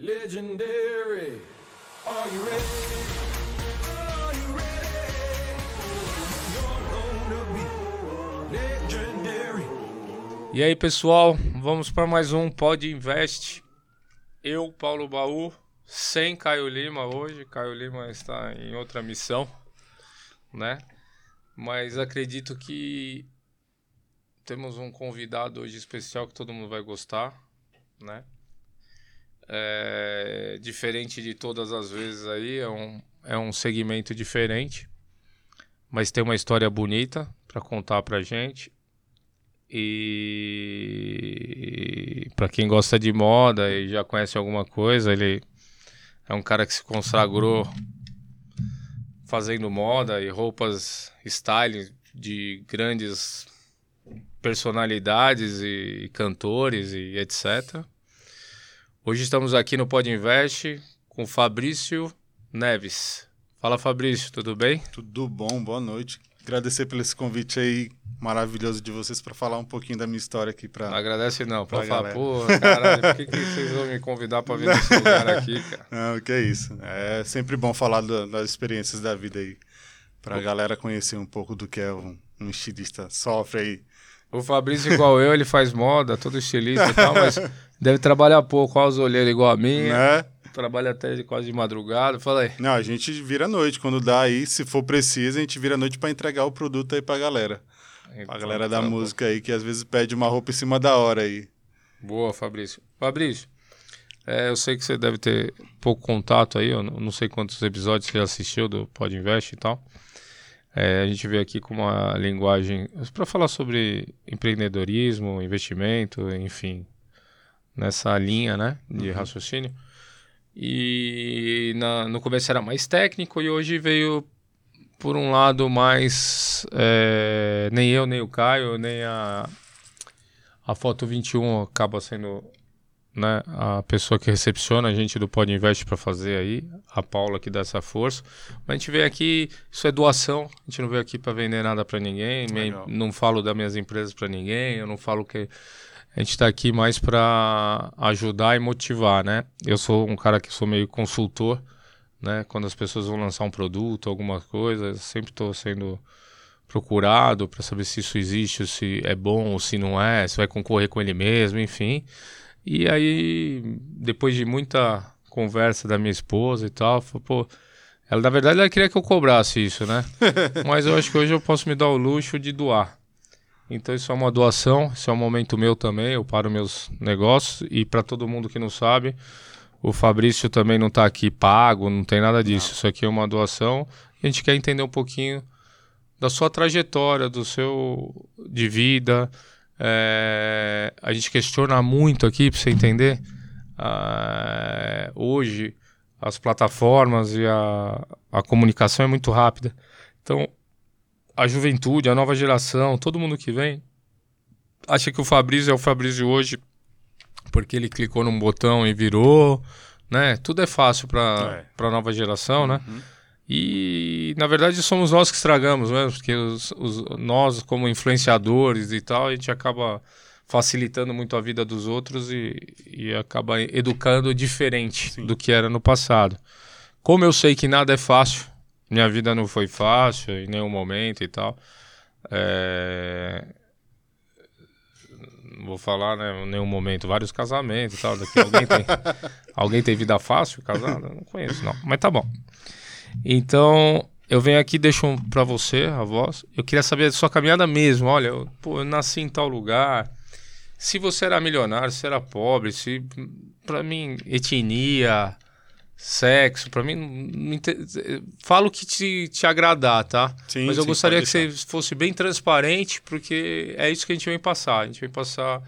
Legendary. Are you ready? E aí, pessoal, vamos para mais um Pod Invest. Eu, Paulo Baú, sem Caio Lima hoje. Caio Lima está em outra missão, né? Mas acredito que temos um convidado hoje especial que todo mundo vai gostar, né? É, diferente de todas as vezes aí, é um, é um segmento diferente, mas tem uma história bonita para contar pra gente. E para quem gosta de moda e já conhece alguma coisa, ele é um cara que se consagrou fazendo moda e roupas style de grandes personalidades e cantores e etc. Hoje estamos aqui no Pod Invest com Fabrício Neves. Fala Fabrício, tudo bem? Tudo bom, boa noite. Agradecer pelo esse convite aí maravilhoso de vocês para falar um pouquinho da minha história aqui para Não agradece não, pra falar, pô, caralho, por que, que vocês vão me convidar para vir nesse lugar aqui, cara? Não, que é isso. É sempre bom falar da- das experiências da vida aí para a galera conhecer um pouco do que é um, um estilista sofre aí. O Fabrício, igual eu, ele faz moda, todo estilista e tal, mas deve trabalhar pouco, olha os olheiros igual a minha, Né? trabalha até de quase de madrugada. Fala aí. Não, a gente vira à noite quando dá aí, se for preciso, a gente vira à noite para entregar o produto aí pra galera. Pra galera da Tá música aí que às vezes pede uma roupa em cima da hora aí. Boa, Fabrício. Fabrício, é, eu sei que você deve ter pouco contato aí, eu não sei quantos episódios você assistiu do Pod Invest e tal. É, a gente veio aqui com uma linguagem para falar sobre empreendedorismo, investimento, enfim, nessa linha né, de raciocínio. E na- no começo era mais técnico e hoje veio por um lado mais. é, nem eu, nem o Caio, nem a, a Foto 21 acaba sendo né, a pessoa que recepciona a gente do Pod Invest para fazer aí, a Paula que dá essa força. Mas a gente veio aqui, isso é doação, a gente não veio aqui para vender nada para ninguém, nem- não falo das minhas empresas para ninguém, eu não falo que a gente está aqui mais para ajudar e motivar, né? Eu sou um cara que sou meio consultor, né? Quando as pessoas vão lançar um produto, alguma coisa, sempre estou sendo procurado para saber se isso existe, se é bom ou se não é, se vai concorrer com ele mesmo, enfim. E aí, depois de muita conversa da minha esposa e tal, falou, pô, ela na verdade ela queria que eu cobrasse isso, né? Mas eu acho que hoje eu posso me dar o luxo de doar. Então isso é uma doação, isso é um momento meu também, eu paro meus negócios e para todo mundo que não sabe, o Fabrício também não está aqui pago, não tem nada disso. Isso aqui é uma doação a gente quer entender um pouquinho da sua trajetória, do seu de vida. É, a gente questiona muito aqui para você entender. ah, hoje as plataformas e a, a comunicação é muito rápida. Então a juventude, a nova geração, todo mundo que vem acha que o Fabrício é o Fabrício hoje porque ele clicou num botão e virou, né? Tudo é fácil para É. para a nova geração, né? E na verdade somos nós que estragamos mesmo, porque os, os- nós como influenciadores e tal, a gente acaba facilitando muito a vida dos outros e, e acaba educando diferente Sim. do que era no passado. Como eu sei que nada é fácil, minha vida não foi fácil em nenhum momento e tal. É... Não vou falar, né, em nenhum momento, vários casamentos e tal. Daqui alguém tem, alguém tem vida fácil casada? Não conheço, não. Mas tá bom. Então, eu venho aqui, deixo pra você a voz. Eu queria saber da sua caminhada mesmo. Olha, eu, pô, eu nasci em tal lugar. Se você era milionário, se era pobre, se. Pra mim, etnia, sexo, pra mim. não- não inte- Fala o que te, te agradar, tá? Sim, Mas eu sim, gostaria que você fosse bem transparente, porque é isso que a gente vem passar. A gente vem passar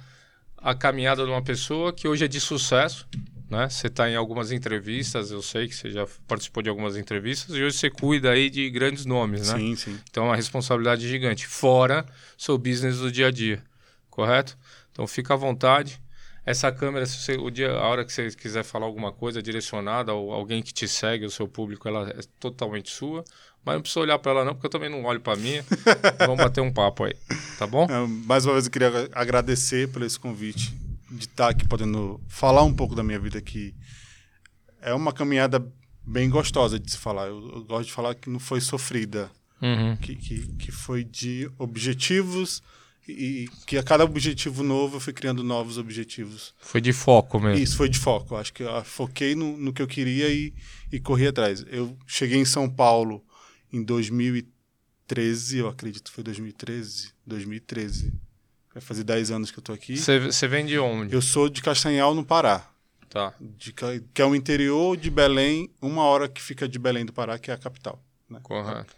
a caminhada de uma pessoa que hoje é de sucesso, né? Você está em algumas entrevistas, eu sei que você já participou de algumas entrevistas, e hoje você cuida aí de grandes nomes, né? Sim, sim. Então é uma responsabilidade gigante, fora seu business do dia a dia, correto? Então fica à vontade. Essa câmera, se você, o dia, a hora que você quiser falar alguma coisa direcionada ou alguém que te segue, o seu público, ela é totalmente sua. Mas não precisa olhar para ela não, porque eu também não olho para minha. Vamos bater um papo aí, tá bom? É, mais uma vez eu queria agradecer por esse convite de estar aqui podendo falar um pouco da minha vida que é uma caminhada bem gostosa de se falar. Eu, eu gosto de falar que não foi sofrida, Uhum. que, que, que foi de objetivos e, e que a cada objetivo novo eu fui criando novos objetivos. Foi de foco mesmo. Isso foi de foco. Acho que eu foquei no, no que eu queria e, e corri atrás. Eu cheguei em São Paulo em 2013, eu acredito que foi 2013. 2013. Vai fazer 10 anos que eu tô aqui. Você vem de onde? Eu sou de Castanhal, no Pará. Tá. De, que é o interior de Belém, uma hora que fica de Belém do Pará, que é a capital. né? Correto.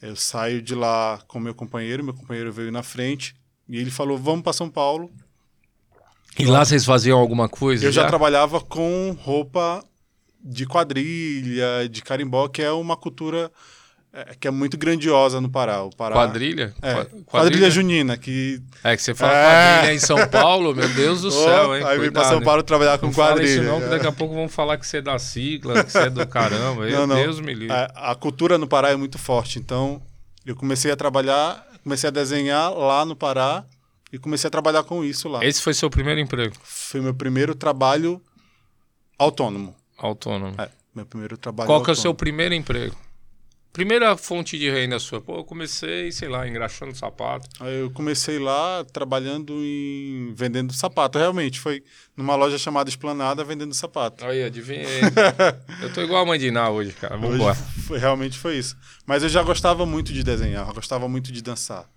Eu saio de lá com meu companheiro, meu companheiro veio na frente e ele falou: Vamos para São Paulo. E lá vocês faziam alguma coisa? Eu já trabalhava com roupa de quadrilha, de carimbó, que é uma cultura é, que é muito grandiosa no Pará. O Pará Quadrilha? É, Qua- quadrilha? junina, que É que você fala É. quadrilha em São Paulo, meu Deus do céu, hein? aí vim pra São? Paulo trabalhar com Não quadrilha. isso não, que daqui a pouco vão falar que você é da sigla, que você é do caramba. Não, não. Deus me livre. A, a cultura no Pará é muito forte, então eu comecei a trabalhar, comecei a desenhar lá no Pará e comecei a trabalhar com isso lá. Esse foi seu primeiro emprego Foi meu primeiro trabalho autônomo. autônomo. É, meu primeiro trabalho Qual que é o seu autônomo. primeiro emprego? Primeira fonte de renda sua? Pô, eu comecei, sei lá, engraxando sapato. Eu comecei lá trabalhando em vendendo sapato, realmente foi numa loja chamada Esplanada vendendo sapato. Aí, adivinhei. eu tô igual a mãe de Iná hoje, cara. Vambora. foi, realmente foi isso. Mas eu já gostava muito de desenhar, eu gostava muito de dançar.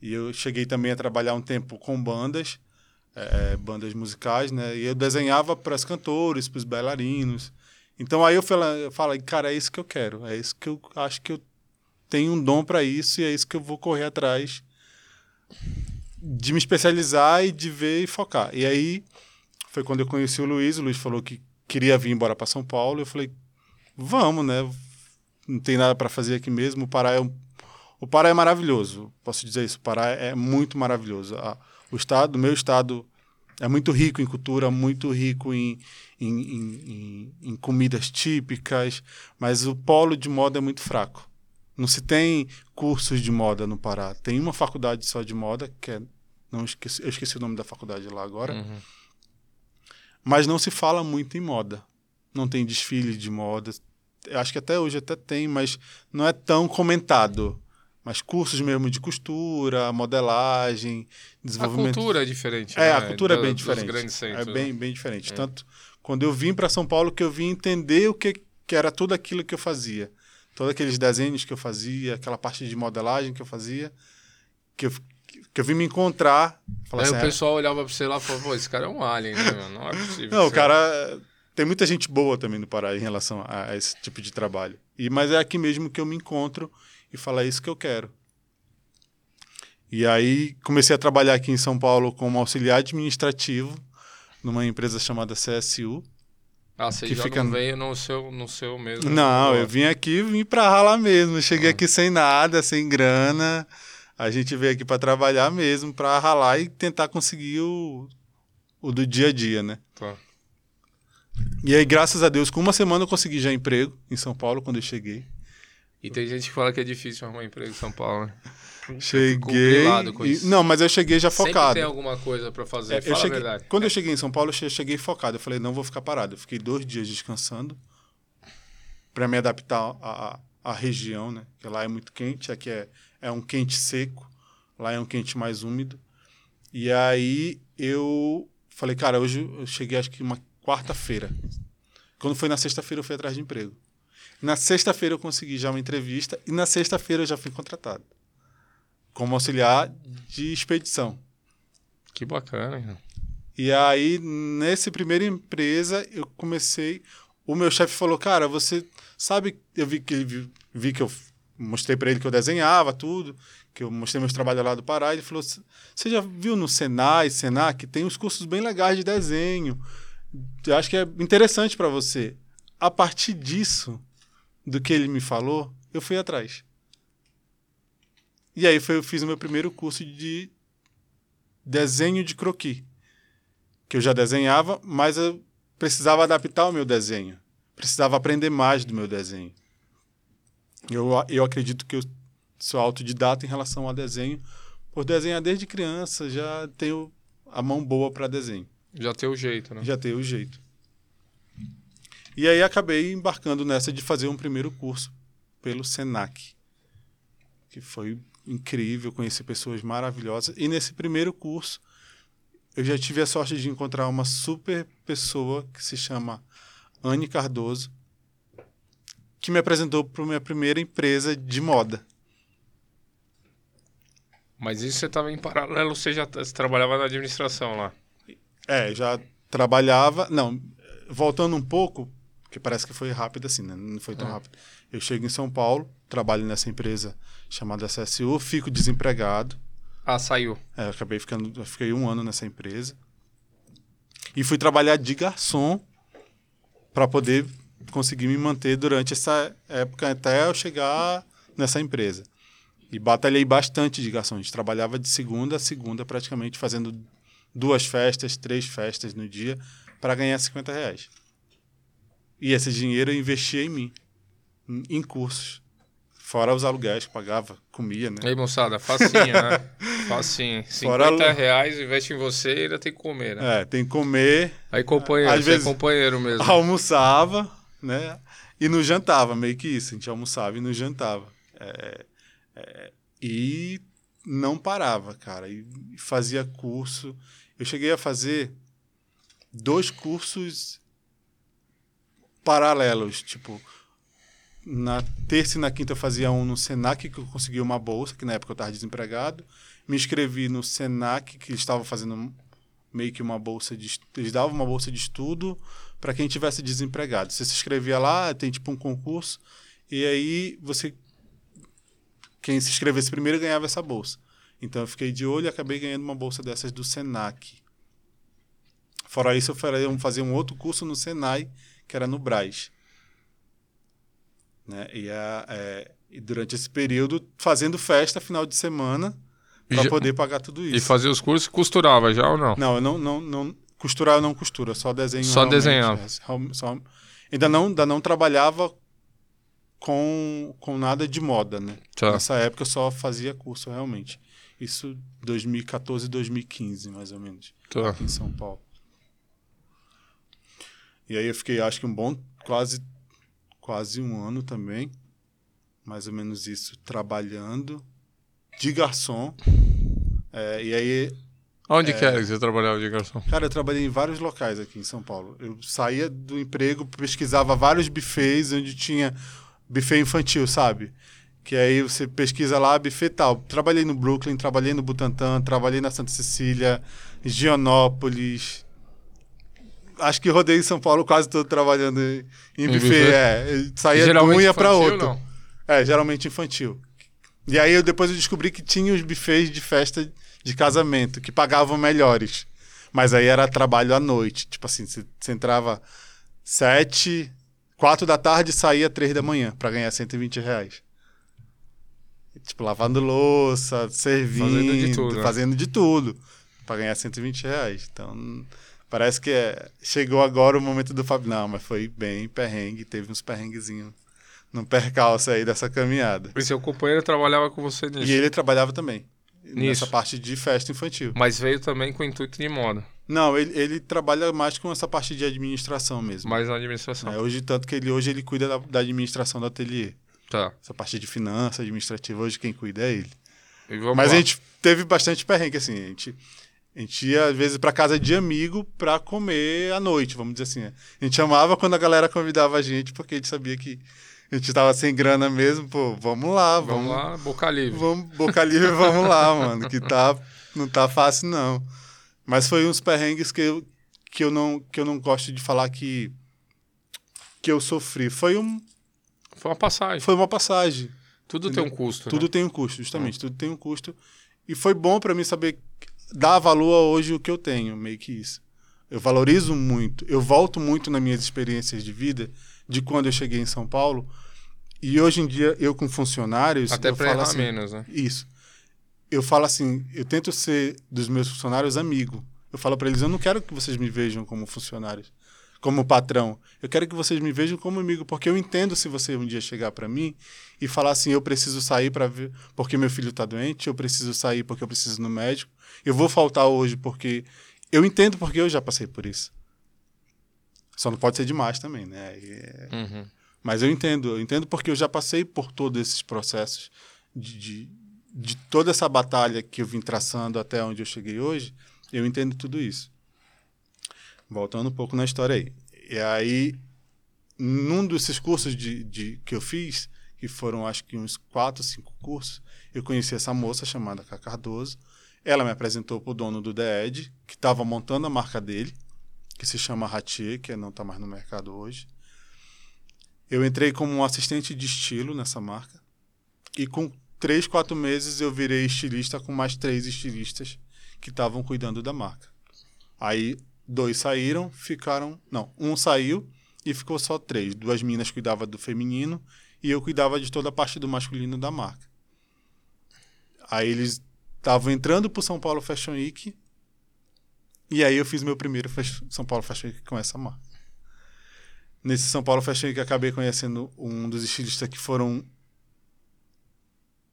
E eu cheguei também a trabalhar um tempo com bandas, eh, bandas musicais, né? E eu desenhava para os cantores, para os bailarinos. Então aí eu falei, cara, é isso que eu quero, é isso que eu acho que eu tenho um dom para isso e é isso que eu vou correr atrás de me especializar e de ver e focar. E aí foi quando eu conheci o Luiz, o Luiz falou que queria vir embora para São Paulo, eu falei, vamos, né? Não tem nada para fazer aqui mesmo. O Pará é um... o Pará é maravilhoso. Posso dizer isso. O Pará é muito maravilhoso. O estado, o meu estado é muito rico em cultura, muito rico em, em, em, em- comidas típicas, mas o polo de moda é muito fraco. Não se tem cursos de moda no Pará. Tem uma faculdade só de moda, que é. Não esqueci, eu esqueci o nome da faculdade lá agora. Uhum. Mas não se fala muito em moda. Não tem desfile de moda. Eu acho que até hoje até tem, mas não é tão comentado. Mas cursos mesmo de costura, modelagem, A desenvolvimento. cultura é diferente. É, né? a cultura Do- é bem dos diferente. grandes centros, é bem, né? bem diferente. Tanto quando eu vim para São Paulo que eu vim entender o que, que era tudo aquilo que eu fazia. Todos aqueles desenhos que eu fazia, aquela parte de modelagem que eu fazia, que eu, que eu vim me encontrar. Aí assim, o "Ah, pessoal olhava pra você lá e falava, pô, esse cara é um alien, né? Não é possível. Não, o cara. Tem muita gente boa também no Pará em relação a, a esse tipo de trabalho. E, mas é aqui mesmo que eu me encontro e falo, é isso que eu quero. E aí comecei a trabalhar aqui em São Paulo como auxiliar administrativo numa empresa chamada CSU. Ah, você que já fica não no- veio no seu, no seu mesmo. Não, eu vim aqui vim pra ralar mesmo. Eu Ah. Cheguei aqui sem nada, sem grana. A gente veio aqui para trabalhar mesmo, para ralar e tentar conseguir o, o do dia a dia, né? Tá. E aí, graças a Deus, com uma semana eu consegui já emprego em São Paulo quando eu cheguei. E tem gente que fala que é difícil arrumar emprego em São Paulo, né? Cheguei. e- não, mas eu cheguei já Sempre focado. tem alguma coisa pra fazer, É, eu cheguei- a verdade. Quando eu cheguei em São Paulo, eu che- cheguei focado. Eu falei, não vou ficar parado. Eu fiquei dois dias descansando para me adaptar à, à- à região, né? Porque lá é muito quente, aqui é, é um quente seco, lá é um quente mais úmido. E aí eu falei, cara, hoje eu cheguei acho que uma quarta-feira. Quando foi na sexta-feira, eu fui atrás de emprego. Na sexta-feira eu consegui já uma entrevista e na sexta-feira eu já fui contratado como auxiliar de expedição. Que bacana, cara. E aí, nessa primeira empresa, eu comecei. O meu chefe falou: Cara, você sabe. Eu vi que, vi que eu mostrei para ele que eu desenhava tudo, que eu mostrei meus trabalhos lá do Pará. Ele falou: Você já viu no Senai, Senac, tem uns cursos bem legais de desenho. Eu acho que é interessante para você. A partir disso, do que ele me falou, eu fui atrás. E aí foi, eu fiz o meu primeiro curso de desenho de croquis que eu já desenhava, mas eu precisava adaptar o meu desenho. Precisava aprender mais do meu desenho. Eu, eu acredito que eu sou autodidata em relação ao desenho, por desenhar desde criança, já tenho a mão boa para desenho. Já tem o jeito, né? Já tenho o jeito. E aí acabei embarcando nessa de fazer um primeiro curso pelo Senac, que foi incrível, conheci pessoas maravilhosas. E nesse primeiro curso, eu já tive a sorte de encontrar uma super pessoa que se chama Anne Cardoso, que me apresentou para minha primeira empresa de moda. Mas isso você estava em paralelo, você já você trabalhava na administração lá. É, já trabalhava. Não, voltando um pouco, que parece que foi rápido assim, né? Não foi tão É. rápido. Eu chego em São Paulo, trabalho nessa empresa chamada CSU, fico desempregado. Ah, saiu. É, eu acabei ficando, eu fiquei um ano nessa empresa. E fui trabalhar de garçom para poder conseguir me manter durante essa época até eu chegar nessa empresa. E batalhei bastante de garçom. A gente trabalhava de segunda a segunda, praticamente fazendo duas festas, três festas no dia, para ganhar 50 reais. E esse dinheiro eu investia em mim, em- em cursos. Fora os aluguéis que pagava, comia, né? Aí, moçada, facinho, né? Facinho. 50 Fora- reais, investe em você e ainda tem que comer, né? É, tem que comer, Aí companheiro, Às você vezes- é companheiro mesmo. almoçava, né? E não jantava, meio que isso. A gente almoçava e não jantava. É, é, e não parava, cara. E fazia curso. Eu cheguei a fazer dois cursos paralelos, tipo na terça e na quinta eu fazia um no Senac que eu consegui uma bolsa, que na época eu estava desempregado. Me inscrevi no Senac que eles estavam fazendo meio que uma bolsa de eles davam uma bolsa de estudo para quem tivesse desempregado. Você se inscrevia lá, tem tipo um concurso e aí você quem se inscrevesse primeiro ganhava essa bolsa. Então eu fiquei de olho e acabei ganhando uma bolsa dessas do Senac. Fora isso, eu fazia um outro curso no Senai, que era no Braz. Né? E, a- é, e durante esse período, fazendo festa final de semana, para poder pagar tudo isso. E fazia os cursos, costurava já ou não? Não, eu não, não, não costurar eu não costuro, eu só desenho. Só desenhava. é, só- ainda, não, ainda não trabalhava com, com nada de moda, né? Tá. Nessa época eu só fazia curso realmente. Isso 2014, 2015, mais ou menos, Tá. aqui em São Paulo. E aí eu fiquei, acho que um bom, quase, quase um ano também, mais ou menos isso, trabalhando de garçom. É, e aí Onde que era que você trabalhava de garçom? Cara, eu trabalhei em vários locais aqui em São Paulo. Eu saía do emprego, pesquisava vários buffets onde tinha buffet infantil, sabe? Que aí você pesquisa lá, buffet tal. Trabalhei no Brooklyn, trabalhei no Butantã, trabalhei na Santa Cecília, Gianópolis. Acho que rodei em São Paulo quase todo trabalhando em, em Em buffet. buffet? É, saía de um ia infantil, outro. não? É, geralmente infantil. E aí eu depois eu descobri que tinha os buffets de festa de casamento que pagavam melhores. Mas aí era trabalho à noite. Tipo assim, você, você entrava sete, quatro da tarde e saía três da manhã para ganhar 120 reais. Tipo, lavando louça, servindo, Fazendo de tudo, né? fazendo de tudo para ganhar 120 reais. Então, parece que é- chegou agora o momento do Fábio. Não, mas foi bem perrengue, teve uns perrenguezinhos no percalço aí dessa caminhada. E seu companheiro trabalhava com você nisso. E ele trabalhava também. Nisso. Nessa parte de festa infantil. Mas veio também com o intuito de moda. Não, ele, ele trabalha mais com essa parte de administração mesmo. Mais na administração. É, hoje, tanto que ele hoje ele cuida da, da administração do ateliê. Tá. Essa parte de finanças, administrativa, hoje quem cuida é ele. Mas lá. a gente teve bastante perrengue, assim. A gente, a gente ia, às vezes, pra casa de amigo pra comer à noite, vamos dizer assim. A gente amava quando a galera convidava a gente, porque a gente sabia que a gente tava sem grana mesmo. Pô, vamos lá, Vamos vamos, lá, boca livre. Vamos, boca livre, vamos lá, mano. Que tá, não tá fácil, não. Mas foi uns perrengues que eu, que eu, não, que eu não gosto de falar que, que eu sofri. Foi, um, Foi uma passagem. foi uma passagem. Tudo tem um custo. Tudo né? tem um custo, justamente. Tudo tem um custo. E foi bom para mim saber dar valor a hoje o que eu tenho, meio que isso. Eu valorizo muito. Eu volto muito nas minhas experiências de vida, de quando eu cheguei em São Paulo. E hoje em dia, eu com funcionários. Até falo errar assim, menos, né? Isso. Eu falo assim, eu tento ser dos meus funcionários amigo. Eu falo para eles, eu não quero que vocês me vejam como funcionários, como patrão. Eu quero que vocês me vejam como amigo, porque eu entendo se você um dia chegar para mim e falar assim, eu preciso sair para ver porque meu filho tá doente, eu preciso sair porque eu preciso ir no médico. Eu vou faltar hoje porque eu entendo porque eu já passei por isso. Só não pode ser demais também, né? É- Uhum. Mas eu entendo, eu entendo porque eu já passei por todos esses processos de, de, de toda essa batalha que eu vim traçando até onde eu cheguei hoje, eu entendo tudo isso. Voltando um pouco na história aí. E aí, num desses cursos de, de, que eu fiz, que foram acho que uns quatro, cinco cursos, eu conheci essa moça chamada Cá Cardoso. Ela me apresentou para o dono do DED, que estava montando a marca dele, que se chama Ratier, que não está mais no mercado hoje. Eu entrei como um assistente de estilo nessa marca. E com três, quatro meses eu virei estilista com mais três estilistas que estavam cuidando da marca. Aí dois saíram, ficaram. Não, um saiu e ficou só três. Duas minas cuidavam do feminino e eu cuidava de toda a parte do masculino da marca. Aí eles estavam entrando para o São Paulo Fashion Week e aí eu fiz meu primeiro São Paulo Fashion Week com essa marca. Nesse São Paulo Fashion Week acabei conhecendo um dos estilistas que foram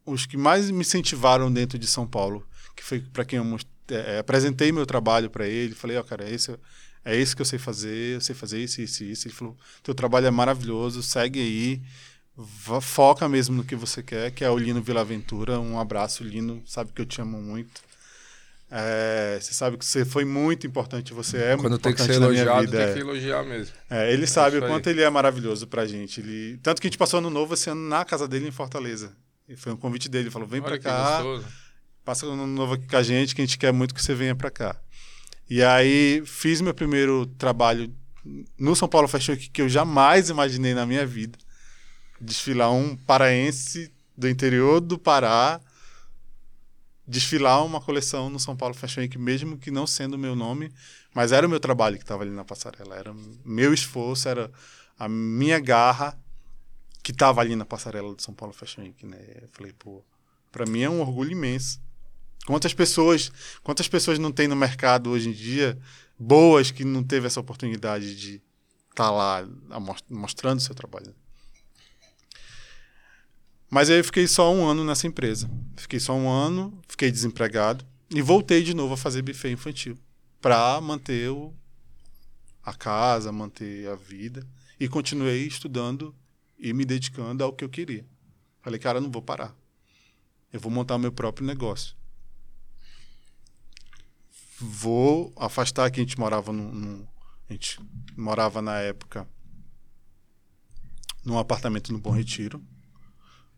os que mais me incentivaram dentro de São Paulo, que foi para quem eu é, apresentei meu trabalho para ele, falei, ó, cara, esse é esse que eu sei fazer, eu sei fazer isso, isso, e isso. Ele falou, teu trabalho é maravilhoso, segue aí, foca mesmo no que você quer, que é o Lino Vila Aventura. Um abraço, Lino, sabe que eu te amo muito. É, você sabe que você foi muito importante, você é Quando muito tem que importante ser na minha elogiado, vida. tem é. que elogiar mesmo. É, ele sabe o isso quanto ele é maravilhoso pra gente. Ele... Tanto que a gente passou ano novo esse ano na casa dele em Fortaleza. E foi um convite dele. Ele falou: vem Olha pra que cá, gostoso. Passa ano novo aqui com a gente, que a gente quer muito que você venha pra cá. E aí fiz meu primeiro trabalho no São Paulo Fashion Week que eu jamais imaginei na minha vida. Desfilar um paraense do interior do Pará, desfilar uma coleção no São Paulo Fashion Week, mesmo que não sendo o meu nome, mas era o meu trabalho que estava ali na passarela, era meu esforço, era a minha garra que estava ali na passarela do São Paulo Fashion Week, né? Eu falei, pô, para mim é um orgulho imenso. Quantas pessoas, quantas pessoas não tem no mercado hoje em dia boas que não teve essa oportunidade de estar lá amos- mostrando seu trabalho? Mas aí eu fiquei só um ano nessa empresa. Fiquei só um ano, fiquei desempregado e voltei de novo a fazer buffet infantil para manter o, a casa, manter a vida e continuei estudando e me dedicando ao que eu queria. Falei, cara, eu não vou parar. Eu vou montar meu próprio negócio. Vou afastar que a gente morava num- a gente morava na época num apartamento no Bom Retiro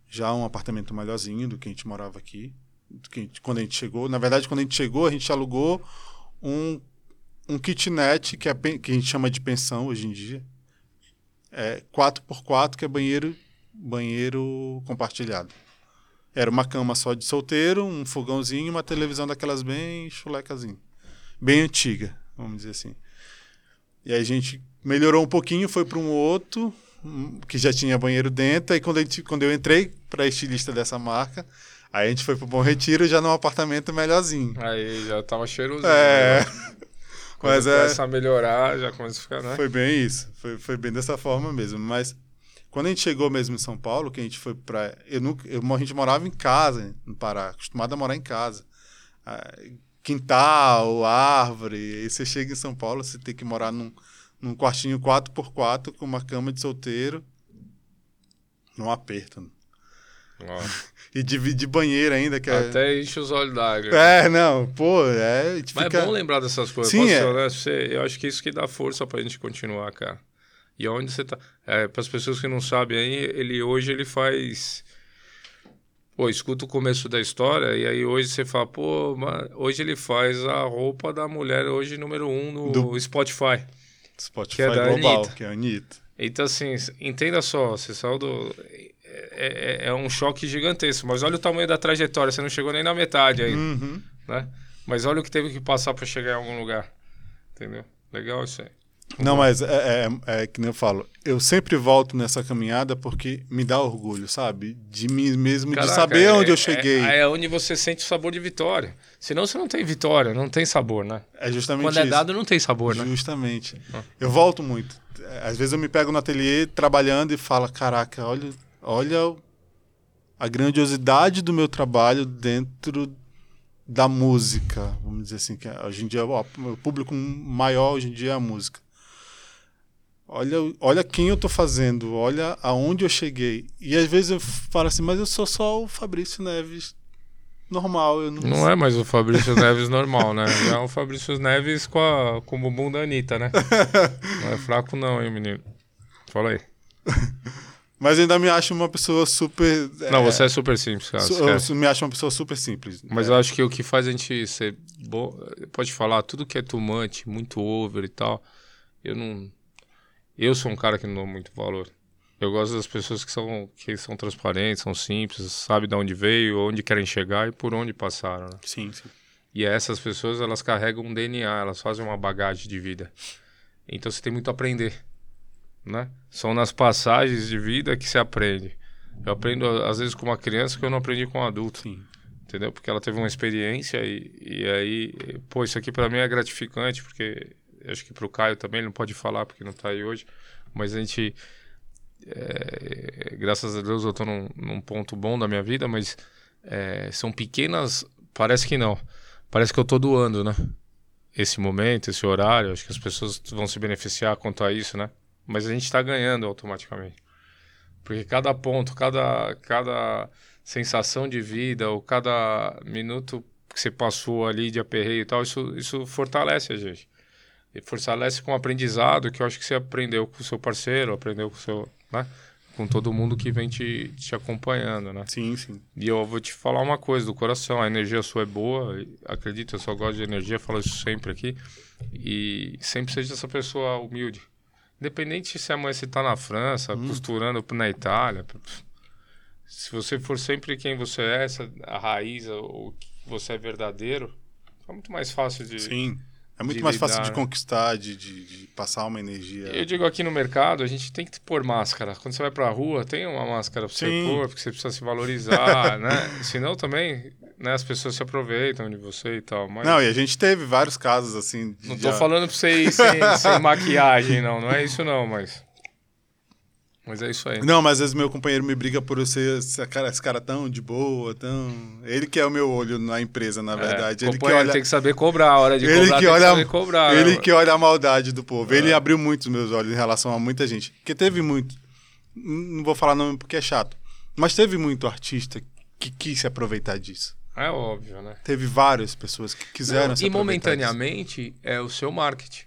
já um apartamento melhorzinho do que a gente morava aqui. Do que a gente- quando a gente chegou, na verdade, quando a gente chegou, a gente alugou um, um kitnet que, é, que a gente chama de pensão hoje em dia. É 4x4, que é banheiro, banheiro compartilhado. Era uma cama só de solteiro, um fogãozinho e uma televisão daquelas bem chulecazinho. Bem antiga, vamos dizer assim. E aí a gente melhorou um pouquinho, foi para um outro, hum, que já tinha banheiro dentro. Aí quando, a gente- quando eu entrei para estilista dessa marca, aí a gente foi para o Bom Retiro já num apartamento melhorzinho. Aí já tava cheirosinho. É, né? Quando mas é, começa a melhorar, já começa a ficar, né? foi bem isso. Foi, foi bem dessa forma mesmo. Mas quando a gente chegou mesmo em São Paulo, que a gente foi para. Eu nunca, eu, a gente morava em casa no Pará, acostumado a morar em casa. Ah, quintal, árvore. Aí você chega em São Paulo, você tem que morar num, num quartinho 4x4 com uma cama de solteiro. Num aperto. né? Ó, E dividir banheiro ainda, que é. Até enche os olhos d'água. É, não, pô, é. Mas fica- é bom lembrar dessas coisas. Sim, Posso é. Você- eu acho que isso que dá força pra gente continuar, cara. E onde você tá. É, para as pessoas que não sabem aí, ele hoje ele faz. Pô, escuta o começo da história e aí hoje você fala, pô, mas hoje ele faz a roupa da mulher hoje número um no Do- Spotify. Spotify que é Global, Anitta. que é a Anitta. Então, assim, entenda só, você saiu do. É, é- é um choque gigantesco, mas olha o tamanho da trajetória, você não chegou nem na metade ainda, Uhum. né? Mas olha o que teve que passar para chegar em algum lugar. Entendeu? Legal isso aí. Não, mas é, é, é que nem eu falo. Eu sempre volto nessa caminhada porque me dá orgulho, sabe? De mim mesmo, Caraca, de saber é- onde eu é- cheguei. É, onde você sente o sabor de vitória. Senão você não tem vitória, não tem sabor, né? É, justamente Quando é isso. dado, não tem sabor, né? Justamente. Ah. Eu volto muito. É, Às vezes eu me pego no ateliê trabalhando e falo, caraca, olha, olha a grandiosidade do meu trabalho dentro da música. Vamos dizer assim, que hoje em dia ó, o público maior hoje em dia é a música. Olha, olha quem eu tô fazendo, olha aonde eu cheguei. E às vezes eu falo assim, mas eu sou só o Fabrício Neves normal. Eu não, Não é mais o Fabrício Neves normal, né? Já é o Fabrício Neves com, a, com o bumbum da Anitta, né? Não é fraco não, hein, menino? Fala aí. Mas ainda me acho uma pessoa super. Não, você é super simples, cara. su- eu me acho uma pessoa super simples. Mas É, eu acho que o que faz a gente ser bom. Pode falar, tudo que é tumante, muito over e tal. Eu não. Eu sou um cara que não dou muito valor. Eu gosto das pessoas que são, que são transparentes, são simples, sabem de onde veio, onde querem chegar e por onde passaram. Né? Sim, sim. E essas pessoas, elas carregam um DNA, elas fazem uma bagagem de vida. Então você tem muito a aprender, né? São nas passagens de vida que se aprende. Eu aprendo, às vezes, com uma criança que eu não aprendi com um adulto. Sim. Entendeu? Porque ela teve uma experiência e, e aí, pô, isso aqui pra mim é gratificante, porque acho que pro Caio também, ele não pode falar porque não tá aí hoje, mas a gente, é, graças a Deus eu tô num, num ponto bom da minha vida, mas é, são pequenas, parece que não, parece que eu tô doando, né? Esse momento, esse horário, acho que as pessoas vão se beneficiar quanto a isso, né? Mas a gente tá ganhando automaticamente. Porque cada ponto, cada, cada sensação de vida, ou cada minuto que você passou ali de aperreio e tal, isso, isso fortalece a gente. Fortalece com o aprendizado que eu acho que você aprendeu com o seu parceiro, aprendeu com o seu, né? Com todo mundo que vem te, te acompanhando, né? Sim, sim. E eu vou te falar uma coisa do coração, a energia sua é boa, acredito, eu só gosto de energia, falo isso sempre aqui. E sempre seja essa pessoa humilde. Independente se amanhã você tá na França, costurando na Itália. Se você for sempre quem você é, essa, a raiz, ou que você é verdadeiro, é muito mais fácil de. Sim. É muito mais fácil de conquistar, de, de, de passar uma energia. Eu digo aqui no mercado, a gente tem que pôr máscara. Quando você vai pra rua, tem uma máscara você Sim. pôr, porque você precisa se valorizar, né? Senão também, né, as pessoas se aproveitam de você e tal. Mas Não, e a gente teve vários casos assim. não tô já- falando pra você ir sem, sem maquiagem, não. Não é isso não, mas... Mas é isso aí. Não, mas às vezes meu companheiro me briga por eu ser esse cara, esse cara tão de boa, tão. Ele que é o meu olho na empresa, na verdade. É, ele que olha. tem que saber cobrar, a hora de Ele cobrar que olha, que cobrar. ele né, que olha a maldade do povo. É. Ele abriu muito os meus olhos em relação a muita gente. Porque teve muito. Não vou falar nome porque é chato. Mas teve muito artista que quis se aproveitar disso. É óbvio, né? Teve várias pessoas que quiseram Não, se e aproveitar disso. momentaneamente é o seu marketing.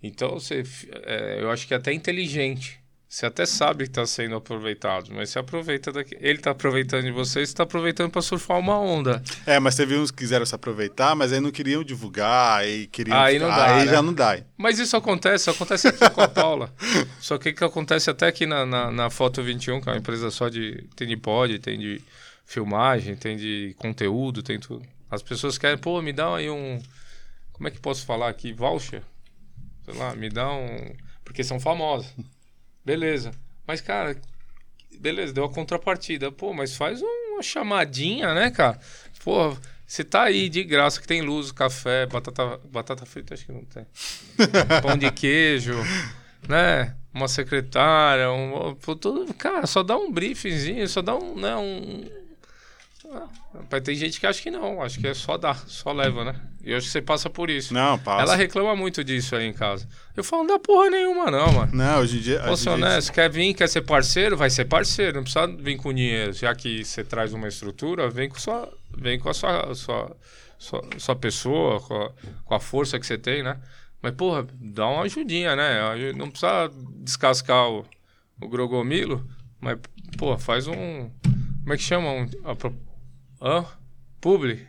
Então você, é, eu acho que é até inteligente. Você até sabe que está sendo aproveitado, mas você aproveita daqui. Ele está aproveitando de você, você está aproveitando para surfar uma onda. É, mas teve uns que quiseram se aproveitar, mas aí não queriam divulgar, aí queriam. Aí não dá, Aí né? já não dá. Mas isso acontece, acontece aqui com a Paula. Só que o que acontece até aqui na, na, na Foto 21, que é uma empresa só de. tem de pod, tem de filmagem, tem de conteúdo, tem tudo. As pessoas querem, pô, me dá aí um. Como é que posso falar aqui? Voucher? Sei lá, me dá um. Porque são famosas. Beleza. Mas, cara, beleza, deu a contrapartida. Pô, mas faz uma chamadinha, né, cara? Pô, você tá aí de graça, que tem luz, café, batata, batata frita, acho que não tem. Pão de queijo, né? Uma secretária, um, tudo, cara, só dá um briefingzinho, só dá um, né, um... Ah, mas tem gente que acha que não, acho que é só dar, só leva, né? E que você passa por isso. Não, passa. Ela reclama muito disso aí em casa. Eu falo, não dá porra nenhuma não, mano. Não, hoje em dia. Hoje dia- honesto, quer vir, quer ser parceiro, vai ser parceiro, não precisa vir com dinheiro. Já que você traz uma estrutura, vem com, sua, vem com a sua, sua, sua, sua pessoa, com a, com a força que você tem, né? Mas, porra, dá uma ajudinha, né? Não precisa descascar o, o grogomilo, mas, pô, faz um. Como é que chama? Um, a, hã? Publi.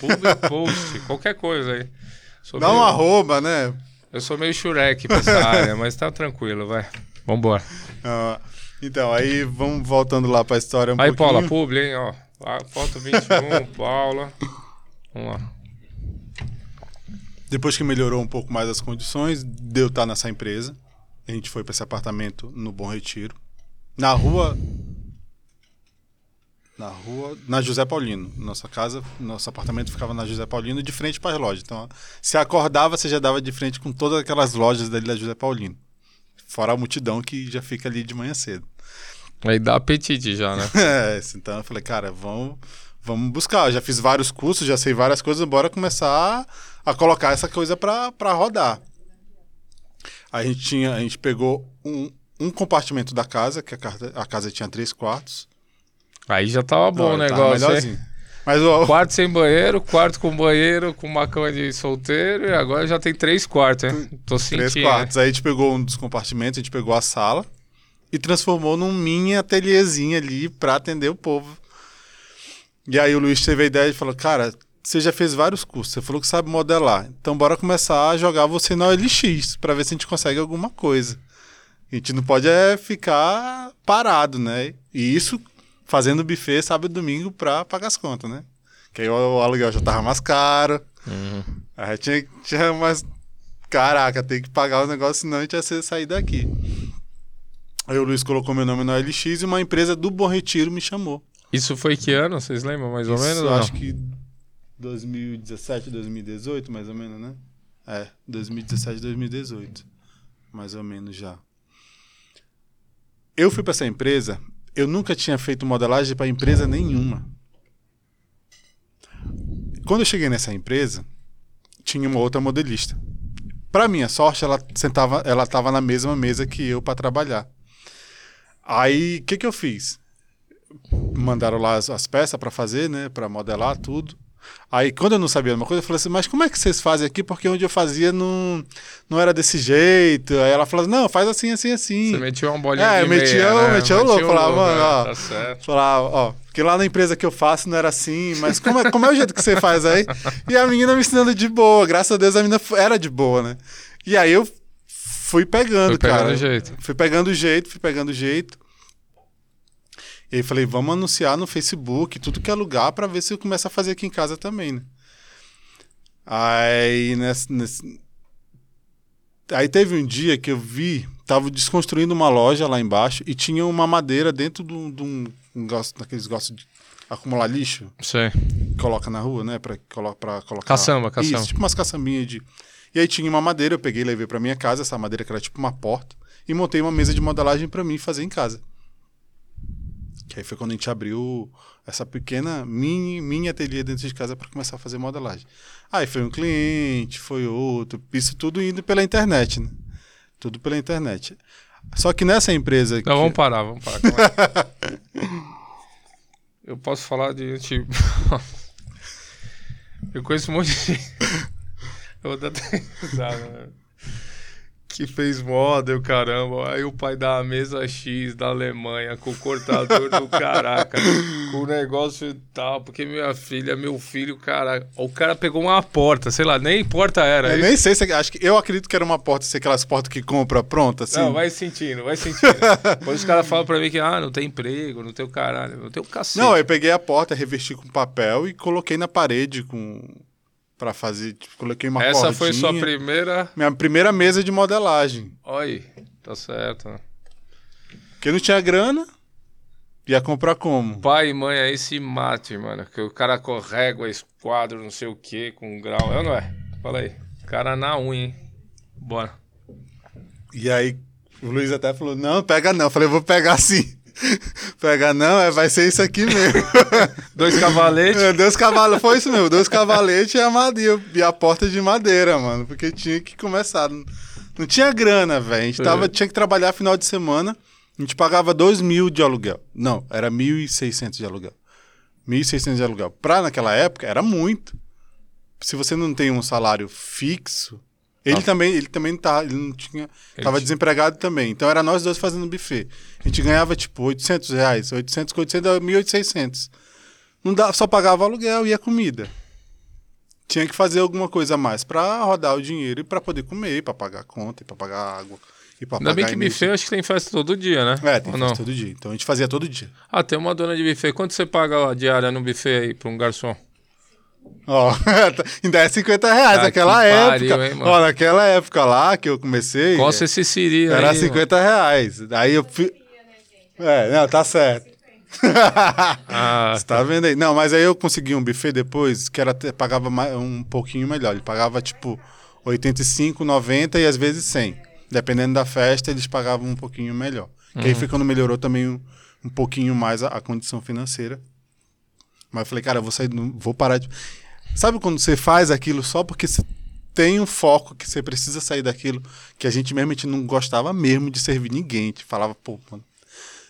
Publi post, qualquer coisa aí. Sou Dá meio- um arroba, né? Eu sou meio shurek pra essa área, mas tá tranquilo, vai. Vambora. Ah, então, aí vamos voltando lá pra história um Aí, pouquinho. Paula, publi, hein, ó. Ah, Foto 21, Paula. Vamos lá. Depois que melhorou um pouco mais as condições, deu estar nessa empresa. A gente foi para esse apartamento no Bom Retiro. Na rua. Na rua. Na José Paulino. Nossa casa, nosso apartamento ficava na José Paulino, de frente para as lojas. Então, se acordava, você já dava de frente com todas aquelas lojas dali da José Paulino. Fora a multidão que já fica ali de manhã cedo. Aí dá apetite já, né? É, então eu falei, cara, vamos, vamos buscar. Eu já fiz vários cursos, já sei várias coisas, bora começar a colocar essa coisa pra, pra rodar. A gente tinha, a gente pegou um, um compartimento da casa, que a casa, a casa tinha três quartos. Aí já tava bom o Não, tava negócio, hein? melhorzinho. Mas o, Quarto sem banheiro, quarto com banheiro, com uma cama de solteiro, e agora já tem três quartos, hein? Tô sentindo. três quartos. Aí a gente pegou um dos compartimentos, a gente pegou a sala e transformou num mini ateliêzinho ali pra atender o povo. E aí o Luiz teve a ideia de falar, cara, você já fez vários cursos, você falou que sabe modelar, então bora começar a jogar você na OLX pra ver se a gente consegue alguma coisa. A gente não pode é ficar parado, né? E isso fazendo buffet sábado e domingo pra pagar as contas, né? Que aí o, aluguel já tava mais caro. Uhum. Aí tinha, tinha mais. Caraca, tem que pagar o negócio, senão a gente ia ser- sair daqui. Aí o Luiz colocou meu nome no LX e uma empresa do Bom Retiro me chamou. Isso foi que ano? Vocês lembram mais ou Isso, menos? não? acho que 2017, 2018, mais ou menos, né? É, 2017, 2018. Mais ou menos já. Eu fui para essa empresa, eu nunca tinha feito modelagem para empresa nenhuma. Quando eu cheguei nessa empresa, tinha uma outra modelista. Para minha sorte, ela sentava, ela estava na mesma mesa que eu para trabalhar. Aí, o que que eu fiz? mandaram lá as, as peças para fazer, né, para modelar tudo. Aí quando eu não sabia uma coisa, eu falei assim, mas como é que vocês fazem aqui? Porque onde eu fazia não, não era desse jeito. Aí ela falou, não, faz assim, assim, assim. Você metia uma bolinha É, metia meia, né? metia o louco, falava, mano, né? ó. Tá certo. Falava, ó, porque lá na empresa que eu faço não era assim, mas como é, como é o jeito que você faz aí? E a menina me ensinando de boa, graças a Deus a menina era de boa, né? E aí eu fui pegando, Foi pegando cara. jeito. Fui pegando o jeito, fui pegando o jeito. E aí falei, vamos anunciar no Facebook, tudo que é lugar, pra ver se eu começo a fazer aqui em casa também, né? Aí, nesse, nesse- aí teve um dia que eu vi, tava desconstruindo uma loja lá embaixo e tinha uma madeira dentro de um, de um, um gosto, daqueles gostos de acumular lixo, Sei. coloca na rua, né? Pra, colo- pra colocar... Caçamba, caçamba. Isso, tipo umas caçambinhas de... E aí tinha uma madeira, eu peguei e levei pra minha casa, essa madeira que era tipo uma porta, e montei uma mesa de modelagem pra mim fazer em casa. Que aí foi quando a gente abriu essa pequena mini, mini ateliê dentro de casa para começar a fazer modelagem. Aí foi um cliente, foi outro, isso tudo indo pela internet, né? Tudo pela internet. Só que nessa empresa. Não, que- vamos parar, vamos parar. Eu posso falar de. Tipo... Eu conheço um monte de gente. Eu vou dar até risada, né? Que fez moda, eu caramba. Aí o pai dá a mesa X da Alemanha com o cortador do caraca, com o negócio e tal, porque minha filha, meu filho, cara. O cara pegou uma porta, sei lá, nem porta era. Nem sei se. Acho que, eu acredito que era uma porta, sei aquelas portas que compra pronta, assim. Não, vai sentindo, vai sentindo. Depois os caras falam pra mim que, ah, não tem emprego, não tem o caralho, não tem o cacete. Não, eu peguei a porta, revesti com papel e coloquei na parede com. Pra fazer. Tipo, coloquei uma Essa foi cordinha. sua primeira. Minha primeira mesa de modelagem. Oi, tá certo. Porque não tinha grana, ia comprar como? Pai e mãe aí se mate, mano. Que o cara com régua, esquadro, não sei o que, com grau. É não é? Fala aí. Cara na unha, hein? Bora. E aí o Luiz até falou: não, pega não. Eu falei, vou pegar sim. Pega não, é, vai ser isso aqui mesmo. Dois cavaletes. É, dois cavalos, foi isso mesmo, dois cavaletes e a, madeira, e a porta de madeira, mano. Porque tinha que começar. Não, não tinha grana, velho. A gente tava, É. tinha que trabalhar final de semana. A gente pagava dois mil de aluguel. Não, era 1.600 de aluguel. 1.600 de aluguel. Pra naquela época, era muito. Se você não tem um salário fixo. Ele Ah. também, ele também tá, ele não tinha, Ele tava desempregado também. Então era nós dois fazendo buffet. A gente ganhava tipo 800 reais, 800 com 800 dava 1.800. Não dá, só pagava aluguel e a comida. Tinha que fazer alguma coisa a mais pra rodar o dinheiro e pra poder comer, pra pagar a conta, e pra pagar água e pra Ainda bem que buffet acho que tem festa todo dia, né? É, tem Ou festa não? todo dia. Então a gente fazia todo dia. Ah, tem uma dona de buffet. Quanto você paga a diária no buffet aí pra um garçom? Ó, ainda é 50 reais Ah, naquela que época. pariu, hein, mano? Ó, naquela época lá que eu comecei. Coça esse siri aí. Era mano. 50 reais. Aí eu. É, não, tá certo. Ah, Você tá vendo aí? Não, mas aí eu consegui um buffet depois que era, pagava um pouquinho melhor. Ele pagava tipo 85, 90 e às vezes 100. Dependendo da festa, eles pagavam um pouquinho melhor. Que aí foi quando melhorou também um, um pouquinho mais a, a condição financeira. Mas eu falei, cara, eu vou sair, vou parar de. Sabe quando você faz aquilo só porque você tem um foco que você precisa sair daquilo, que a gente mesmo a gente não gostava mesmo de servir ninguém. A gente falava, pô, mano,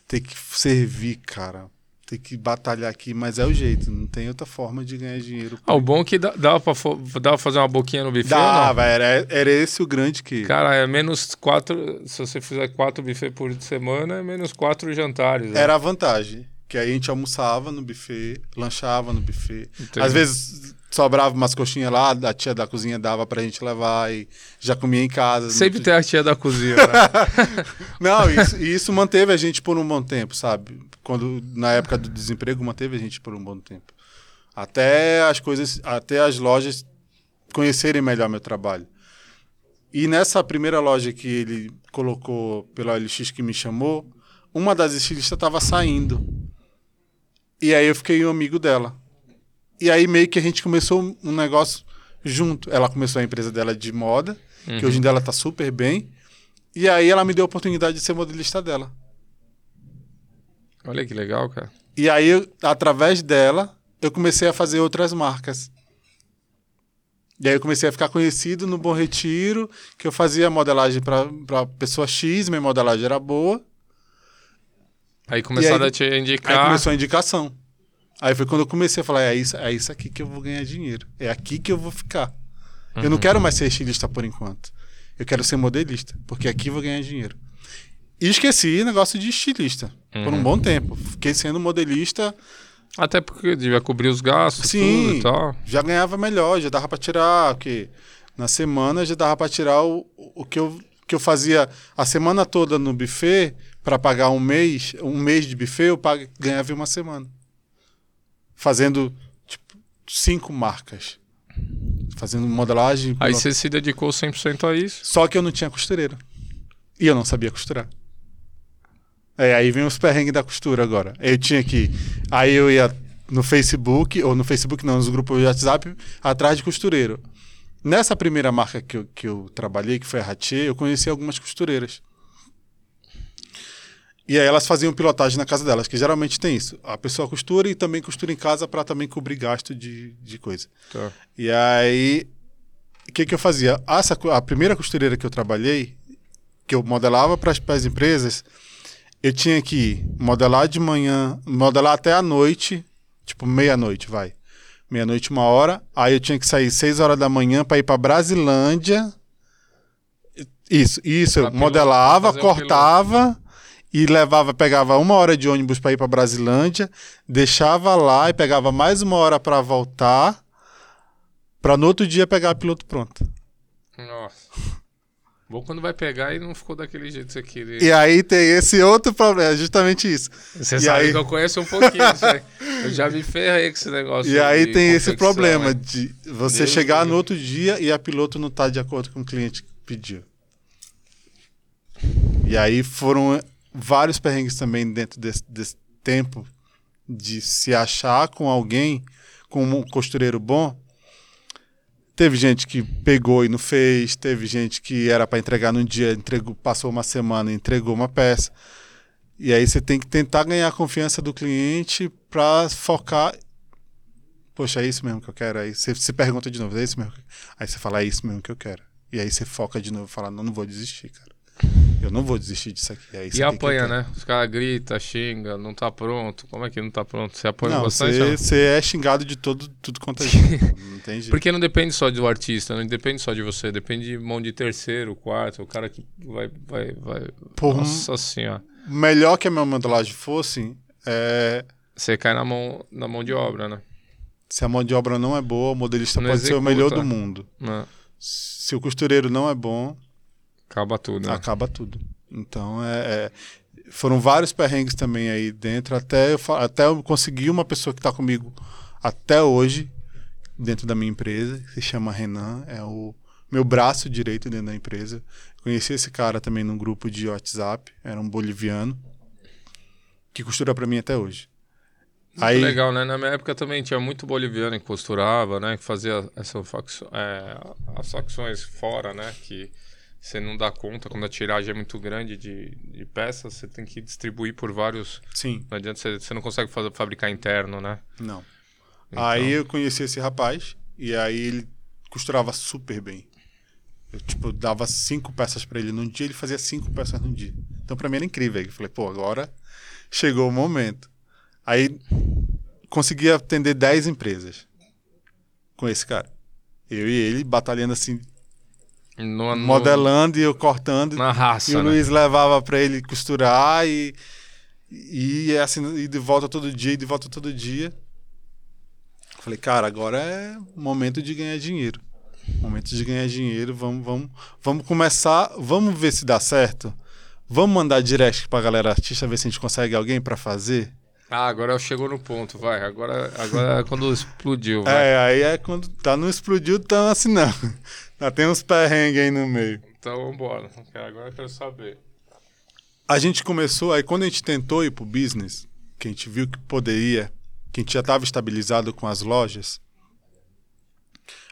tem que servir, cara. Tem que batalhar aqui, mas é o jeito, não tem outra forma de ganhar dinheiro. Ah, o bom é que dava pra, dava pra fazer uma boquinha no buffet? Dava, era, era esse o grande que. Cara, é menos quatro. Se você fizer quatro buffets por semana, é menos quatro jantares. né? Era a vantagem. Que aí a gente almoçava no buffet, lanchava no buffet. Entendi. Às vezes sobrava umas coxinhas lá, a tia da cozinha dava pra gente levar e já comia em casa. Sempre Não- tem a tia da cozinha. né? Não, isso, e isso manteve a gente por um bom tempo, sabe? Quando na época do desemprego manteve a gente por um bom tempo. Até as coisas, até as lojas conhecerem melhor meu trabalho. E nessa primeira loja que ele colocou pela OLX que me chamou, uma das estilistas estava saindo. E aí eu fiquei um amigo dela. E aí meio que a gente começou um negócio junto. Ela começou a empresa dela de moda, que hoje em dia ela tá super bem. E aí ela me deu a oportunidade de ser modelista dela. Olha que legal, cara. E aí, eu- através dela, eu comecei a fazer outras marcas. E aí eu comecei a ficar conhecido no Bom Retiro, que eu fazia modelagem para pessoa X, minha modelagem era boa. Aí começaram aí- a te Aí indicar. começou a indicação. Aí foi quando eu comecei a falar, é isso, é isso aqui que eu vou ganhar dinheiro. É aqui que eu vou ficar. Eu não quero mais ser estilista por enquanto. Eu quero ser modelista, porque aqui eu vou ganhar dinheiro. E esqueci o negócio de estilista por um bom tempo. Fiquei sendo modelista, Até porque devia cobrir os gastos, tudo sim, e tal. já ganhava melhor, já dava pra tirar, o quê? Na semana já dava pra tirar o, o que, eu, que eu fazia a semana toda no buffet para pagar um mês, um mês de buffet, eu pag- ganhava em uma semana. Fazendo tipo cinco marcas. Fazendo modelagem. Aí você se dedicou 100% a isso. Só que eu não tinha costureira. E eu não sabia costurar. É, aí vem os perrengues da costura agora. Eu tinha que. Aí eu ia no Facebook, ou no Facebook não, nos grupos de WhatsApp, atrás de costureiro. Nessa primeira marca que eu, que eu trabalhei, que foi a Ratier, eu conheci algumas costureiras. E aí elas faziam pilotagem na casa delas, que geralmente tem isso. A pessoa costura e também costura em casa para também cobrir gasto de, de coisa. Tá. E aí, o que, que eu fazia? Essa, a primeira costureira que eu trabalhei, que eu modelava para as empresas, eu tinha que modelar de manhã, modelar até a noite, tipo meia-noite, vai. Meia-noite, uma hora. Aí eu tinha que sair seis horas da manhã para ir para Brasilândia. Isso, isso. Pra Eu modelava, cortava e levava, pegava uma hora de ônibus para ir para Brasilândia, deixava lá e pegava mais uma hora para voltar, para no outro dia pegar a piloto pronta. Nossa. Bom quando vai pegar e não ficou daquele jeito que você queria. E aí tem esse outro problema, é justamente isso. Você e sabe aí- que eu conheço um pouquinho. Eu já me ferrei com esse negócio. E aí tem esse problema de você Deus chegar me no outro dia e a piloto não tá de acordo com o cliente que pediu. E aí foram vários perrengues também dentro desse, desse tempo de se achar com alguém, com um costureiro bom. Teve gente que pegou e não fez, teve gente que era para entregar num dia, entregou, passou uma semana e entregou uma peça. E aí você tem que tentar ganhar a confiança do cliente para focar. Poxa, é isso mesmo que eu quero. Aí você se pergunta de novo, é isso mesmo? Aí você fala, é isso mesmo que eu quero. E aí você foca de novo fala, não, não vou desistir, cara. Eu não vou desistir disso aqui. É E apanha, né? Os caras gritam, xingam, não tá pronto. Como é que não tá pronto? Você apanha Não, bastante? você, não? você é xingado de todo, tudo quanto é. Não tem jeito. Porque não depende só do artista, não depende só de você, depende de mão de terceiro, quarto, o cara que vai. vai, vai... Por um- Nossa senhora. Melhor que a minha modelagem fosse, é, Você cai na mão, na mão de obra, né? se a mão de obra não é boa, o modelista Não pode ser o executa. melhor do mundo. Né? Se o costureiro não é bom, Acaba tudo, né? acaba tudo. Então, é, é- foram vários perrengues também aí dentro, até eu, até eu conseguir uma pessoa que está comigo até hoje, dentro da minha empresa, que se chama Renan, é o meu braço direito dentro da empresa. Conheci esse cara também num grupo de WhatsApp, era um boliviano, que costura para mim até hoje. Muito Aí, legal, né? Na minha época também tinha muito boliviano que costurava, né? Que fazia essa facção, é, as facções fora, né? Que você não dá conta quando a tiragem é muito grande de, de peças, você tem que distribuir por vários. sim, Não adianta, você, você não consegue fazer, fabricar interno, né? não. Então, Aí eu conheci esse rapaz, e aí ele costurava super bem. Eu, tipo, dava cinco peças pra ele num dia, ele fazia cinco peças num dia. Então, pra mim era incrível. Eu falei, pô, agora chegou o momento. Aí, consegui atender 10 empresas com esse cara. Eu e ele batalhando assim, No, no- modelando e eu cortando. Na raça, e o né? Luiz levava pra ele costurar e, e assim, e de volta todo dia, e de volta todo dia. Falei, cara, agora é momento de ganhar dinheiro. Momento de ganhar dinheiro, vamos, vamos, vamos começar, vamos ver se dá certo. Vamos mandar direct pra galera artista ver se a gente consegue alguém pra fazer. Ah, agora chegou no ponto, vai. Agora, agora é quando explodiu, vai. É, aí é quando tá não explodiu, tá assim não. Já tem uns perrengues aí no meio. Então vambora. Agora eu quero saber. A gente começou, aí quando a gente tentou ir pro business, que a gente viu que poderia, que a gente já estava estabilizado com as lojas,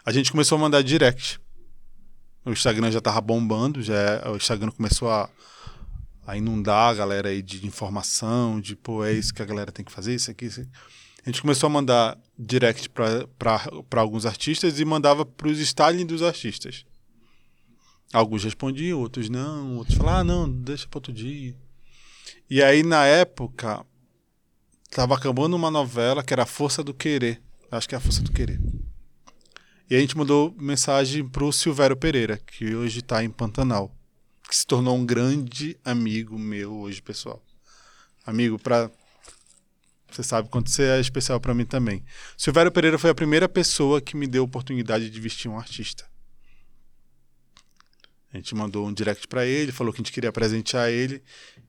a gente começou a mandar direct. O Instagram já tava bombando, já é- o Instagram começou a, a inundar a galera aí de informação, de pô, é isso que a galera tem que fazer, isso aqui, isso aqui. A gente começou a mandar direct para alguns artistas e mandava para os styling dos artistas. Alguns respondiam, outros não, outros falavam, ah, não, deixa para outro dia. E aí, na época, tava acabando uma novela que era A Força do Querer. Acho que é A Força do Querer. E a gente mandou mensagem pro Silvério Pereira, que hoje tá em Pantanal. Que se tornou um grande amigo meu hoje, pessoal. Amigo pra. Você sabe quanto você é especial pra mim também. Silvério Pereira foi a primeira pessoa que me deu a oportunidade de vestir um artista. A gente mandou um direct pra ele, falou que a gente queria presentear ele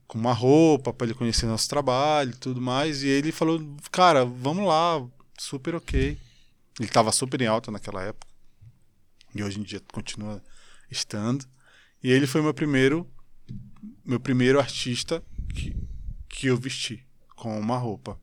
com uma roupa pra ele conhecer nosso trabalho e tudo mais. E ele falou: Cara, vamos lá, super ok. Ele tava super em alta naquela época. E hoje em dia continua estando. E ele foi meu primeiro meu primeiro artista que, que eu vesti com uma roupa.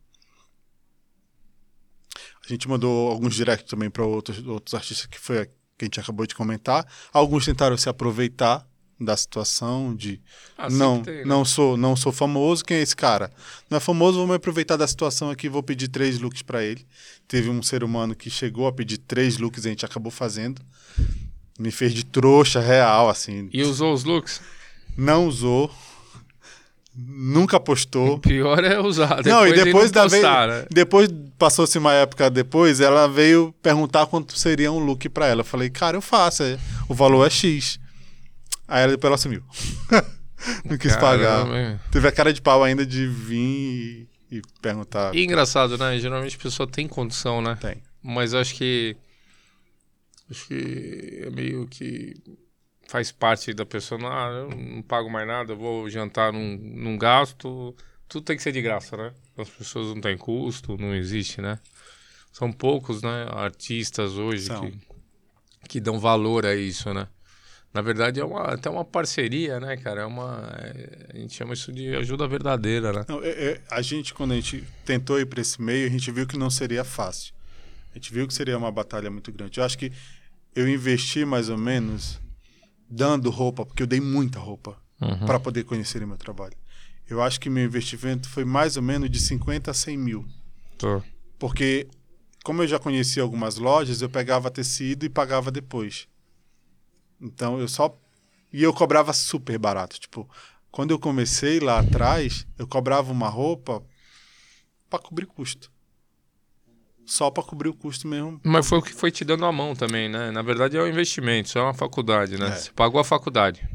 A gente mandou alguns directs também para outros, outros artistas que foi a que a gente acabou de comentar. Alguns tentaram se aproveitar da situação de Ah, não, tem, né? não sou, não sou famoso, quem é esse cara? Não é famoso, vou me aproveitar da situação aqui, vou pedir três looks para ele. Teve um ser humano que chegou a pedir três looks e a gente acabou fazendo. Me fez de trouxa real, assim. E usou os looks? Não usou. Nunca postou. Pior é usar. Depois não, e depois da vez. postar, né? Depois, passou-se uma época depois, ela veio perguntar quanto seria um look pra ela. Eu falei, cara, eu faço. é, O valor é X. Aí ela depois ela sumiu. Não quis pagar. Caramba, hein? Teve a cara de pau ainda de vir e, e perguntar. E engraçado, né? Geralmente a pessoa tem condição, né? Tem. Mas acho que. Acho que é meio que faz parte da pessoa. Não, ah, eu não pago mais nada, eu vou jantar num, num gasto. Tudo tem que ser de graça, né? As pessoas não têm custo, não existe, né? São poucos, né? Artistas hoje São. que, que dão valor a isso, né? Na verdade, é uma, até uma parceria, né, cara? É uma. é- a gente chama isso de ajuda verdadeira, né? Não, é- é, a gente, quando a gente tentou ir para esse meio, a gente viu que não seria fácil. A gente viu que seria uma batalha muito grande. Eu acho que eu investi mais ou menos dando roupa, porque eu dei muita roupa Uhum. para poder conhecer o meu trabalho. Eu acho que meu investimento foi mais ou menos de 50 a 100 mil. Tô. Porque, como eu já conhecia algumas lojas, eu pegava tecido e pagava depois. Então, eu só. E eu cobrava super barato. Tipo, quando eu comecei lá atrás, eu cobrava uma roupa para cobrir custo. Só para cobrir o custo mesmo. Mas foi o que foi te dando a mão também, né? Na verdade é um investimento, isso é uma faculdade, né? É. Você pagou a faculdade.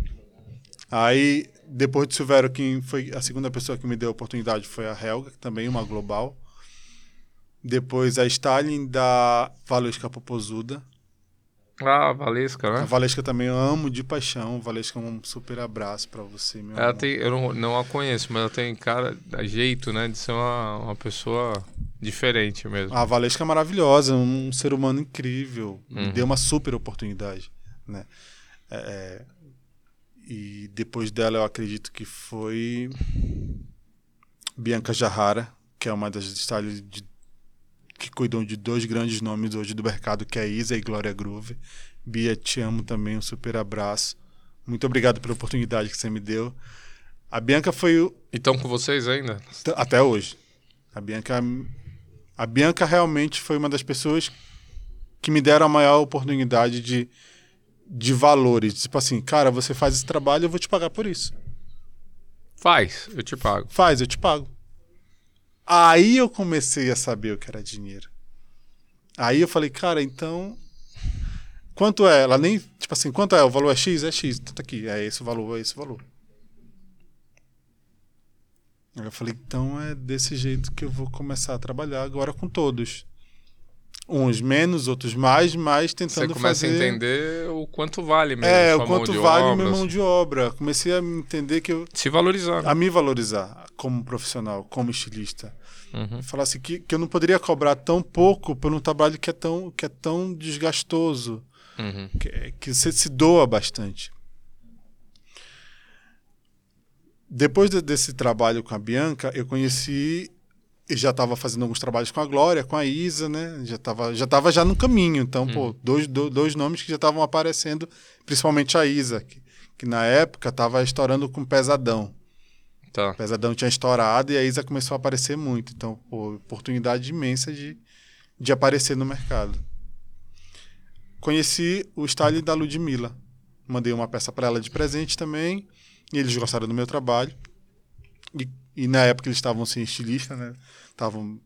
Aí, depois de Silvério, quem foi a segunda pessoa que me deu a oportunidade foi a Helga, também é uma global. Depois a Stalin da Valesca Popozuda. Ah, Valesca, A né? Valesca também eu amo de paixão. Valesca, um super abraço pra você, meu Ela amor. tem, eu não, não a conheço, mas ela tem cara, jeito, né? De ser uma, uma pessoa diferente mesmo. A Valesca é maravilhosa, um ser humano incrível. Me Uhum. deu uma super oportunidade, né? É, é, e depois dela eu acredito que foi Bianca Jarrara, que é uma das styles de- que cuidam de dois grandes nomes hoje do mercado, que é Isa e Glória Groove. Bia, te amo também, um super abraço. Muito obrigado pela oportunidade que você me deu. A Bianca foi o, E estão com vocês ainda? Até hoje. A Bianca, a Bianca realmente foi uma das pessoas que me deram a maior oportunidade de, de valores. Tipo assim, cara, você faz esse trabalho, eu vou te pagar por isso. Faz, eu te pago. Faz, eu te pago. Aí eu comecei a saber o que era dinheiro. Aí eu falei, cara, então. Quanto é? Ela nem. Tipo assim, quanto é? O valor é X? É X. Então tá aqui. É esse o valor, é esse o valor. Aí eu falei, então é desse jeito que eu vou começar a trabalhar agora com todos. Uns menos, outros mais, mas Você tentando começa fazer. a entender o quanto vale mesmo. É, o quanto vale obra, minha mão de obra. Comecei a entender que eu, Se valorizar. a me valorizar como profissional, como estilista. Uhum. Falar assim, que, que eu não poderia cobrar tão pouco por um trabalho que é tão, que é tão desgastoso, Uhum. que, é- que você se doa bastante. Depois de- desse trabalho com a Bianca, eu conheci e já estava fazendo alguns trabalhos com a Glória, com a Isa, né? Já estava já, tava já no caminho. Então, pô, dois, do- dois nomes que já estavam aparecendo, principalmente a Isa, que, que na época estava estourando com Pesadão. Tá. Pesadão tinha estourado e a Isa começou a aparecer muito. Então, pô, oportunidade imensa de, de aparecer no mercado. Conheci o style da Ludmilla. Mandei uma peça para ela de presente também. E eles gostaram do meu trabalho. E, e na época eles estavam sem estilista, né? Estavam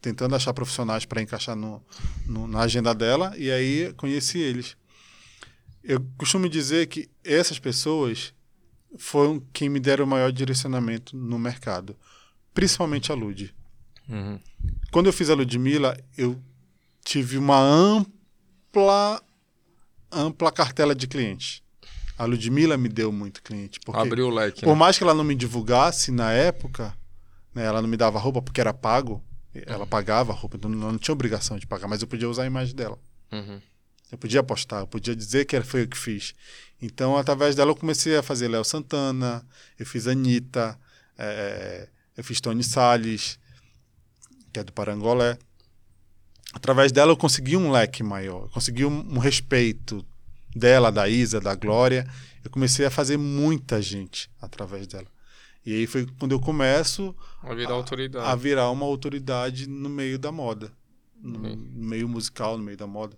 tentando achar profissionais para encaixar no, no- na agenda dela. E aí conheci eles. Eu costumo dizer que essas pessoas foram quem me deram o maior direcionamento no mercado. Principalmente a Lud. Uhum. Quando eu fiz a Ludmilla, eu tive uma ampla, ampla cartela de clientes. A Ludmilla me deu muito cliente. Porque Abriu o leque. por né? mais que ela não me divulgasse na época, né, ela não me dava roupa porque era pago, ela pagava a roupa, então não tinha obrigação de pagar, mas eu podia usar a imagem dela. Uhum. Eu podia postar, eu podia dizer que foi eu que fiz. Então, através dela, eu comecei a fazer Léo Santana, eu fiz Anitta, eh, eu fiz Tony Salles, que é do Parangolé. Através dela, eu consegui um leque maior, eu consegui um, um respeito dela, da Isa, da Glória. Eu comecei a fazer muita gente através dela. E aí foi quando eu começo Vai virar autoridade. a virar uma autoridade no meio da moda, no, no meio musical, no meio da moda.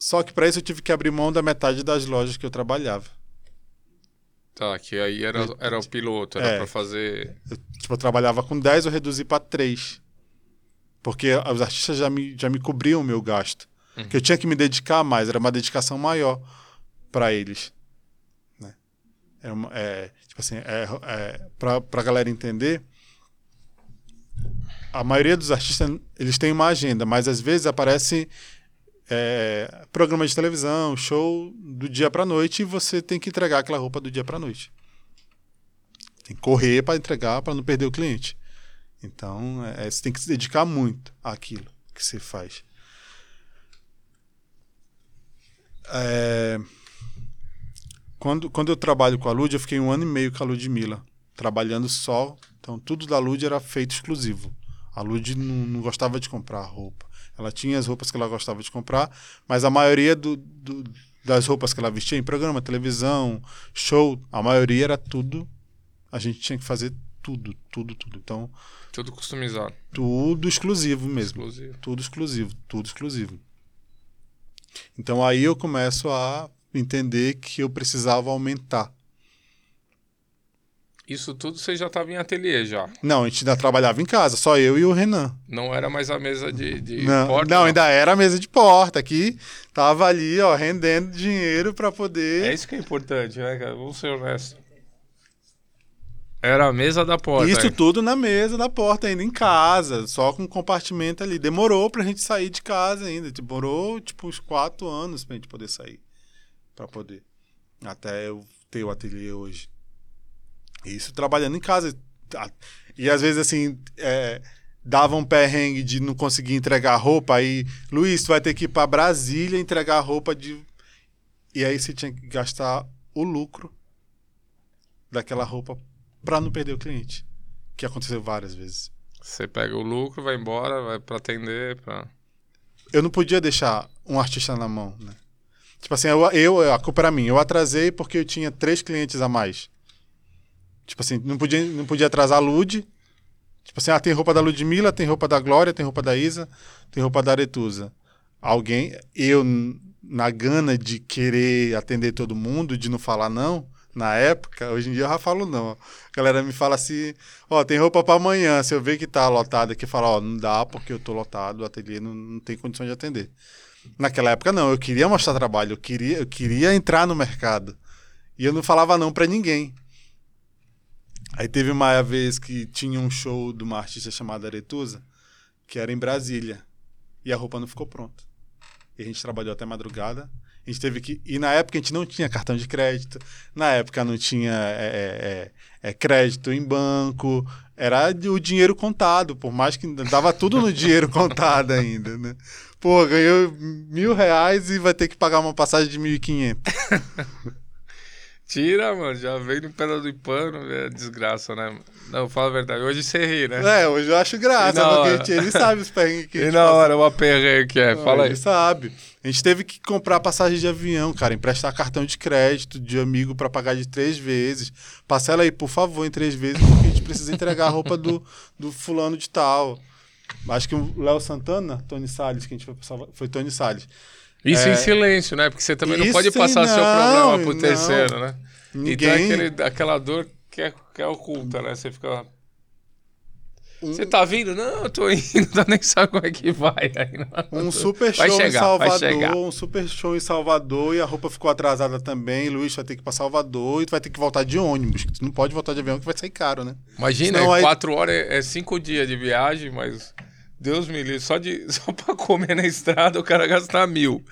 Só que para isso eu tive que abrir mão da metade das lojas que eu trabalhava. Tá, que aí era, era o piloto, era É. pra fazer. Eu, tipo, eu trabalhava com 10, eu reduzi para 3. Porque os artistas já me, já me cobriam o meu gasto. Que eu tinha que me dedicar mais, era uma dedicação maior para eles. Né? É uma, é, tipo assim, é, é, para a galera entender, a maioria dos artistas eles têm uma agenda, mas às vezes aparece é, programa de televisão, show do dia para noite e você tem que entregar aquela roupa do dia para noite. Tem que correr para entregar para não perder o cliente. Então, é, você tem que se dedicar muito àquilo que você faz. É, quando, quando eu trabalho com a Lud, eu fiquei um ano e meio com a Ludmilla, trabalhando só. Então, tudo da Lud era feito exclusivo. A Lud não, não gostava de comprar roupa. Ela tinha as roupas que ela gostava de comprar, mas a maioria do, do- das roupas que ela vestia em programa, televisão, show, a maioria era tudo. A gente tinha que fazer tudo, tudo, tudo. Então, Tudo customizado. tudo exclusivo mesmo. Exclusivo. Tudo exclusivo, tudo exclusivo. Então aí eu começo a entender que eu precisava aumentar. Isso tudo você já tava em ateliê já. Não, a gente ainda trabalhava em casa, só eu e o Renan. Não era mais a mesa de, de Não, porta. não, ainda era a mesa de porta aqui, tava ali, ó, rendendo dinheiro para poder. É isso que é importante, né, cara? Vamos ser honestos. Era a mesa da porta. Isso hein? tudo na mesa da porta ainda em casa, só com compartimento ali. Demorou pra gente sair de casa ainda. Demorou tipo uns quatro anos pra gente poder sair. Pra poder. Até eu ter o ateliê hoje. Isso trabalhando em casa. Ah, E às vezes assim, é, dava um perrengue de não conseguir entregar roupa. Aí, Luiz, tu vai ter que ir pra Brasília entregar roupa de. E aí você tinha que gastar o lucro daquela roupa pra não perder o cliente. Que aconteceu várias vezes. Você pega o lucro, vai embora, vai pra atender, pra... Eu não podia deixar um artista na mão, né? Tipo assim, eu, eu, a culpa era minha. Eu atrasei porque eu tinha três clientes a mais. Tipo assim, não podia, não podia atrasar a Lud. Tipo assim, ah, tem roupa da Ludmilla, tem roupa da Glória, tem roupa da Isa, tem roupa da Aretusa. alguém, eu na gana de querer atender todo mundo, de não falar não, na época, hoje em dia eu já falo não. A galera me fala assim, ó, tem roupa pra amanhã, se eu ver que tá lotado aqui, eu falo, ó, não dá porque eu tô lotado, o ateliê não, não tem condição de atender. Naquela época não, eu queria mostrar trabalho, eu queria, eu queria entrar no mercado. E eu não falava não pra ninguém. Aí teve uma vez que tinha um show de uma artista chamada Aretusa, que era em Brasília. E a roupa não ficou pronta. E a gente trabalhou até madrugada. A gente teve que. E na época a gente não tinha cartão de crédito. Na época não tinha é, é, é, crédito em banco. Era o dinheiro contado, por mais que dava tudo no dinheiro contado ainda, né? Pô, ganhou mil reais e vai ter que pagar uma passagem de mil e quinhentos. Tira, mano, já veio no pedal do pano, é desgraça, né? Não, fala a verdade. Hoje você ri, né? É, hoje eu acho graça, porque gente- ele sabe os perrengues que E na passa. hora, o aperreio que é, Não, fala aí. Ele sabe. A gente teve que comprar passagem de avião, cara, emprestar cartão de crédito de amigo pra pagar de três vezes. Parcela aí, por favor, em três vezes, porque a gente precisa entregar a roupa do, do fulano de tal. Acho que o Léo Santana, Tony Salles, que a gente foi, foi Tony Salles. Isso É. em silêncio, né? Porque você também não Isso pode passar aí seu não, problema pro não. terceiro, né? Ninguém. Então é aquele, aquela dor que é, que é oculta, né? Você fica. Um- Você tá vindo? Não, eu tô indo, tá nem sabe como é que vai. Não. Um super show chegar, em. Salvador, um super show em Salvador e a roupa ficou atrasada também. Luiz vai ter que ir pra Salvador e tu vai ter que voltar de ônibus. Tu não pode voltar de avião que vai sair caro, né? Imagina, Senão aí- quatro horas é, é cinco dias de viagem, mas Deus me livre, só, de, só pra comer na estrada o cara gasta mil.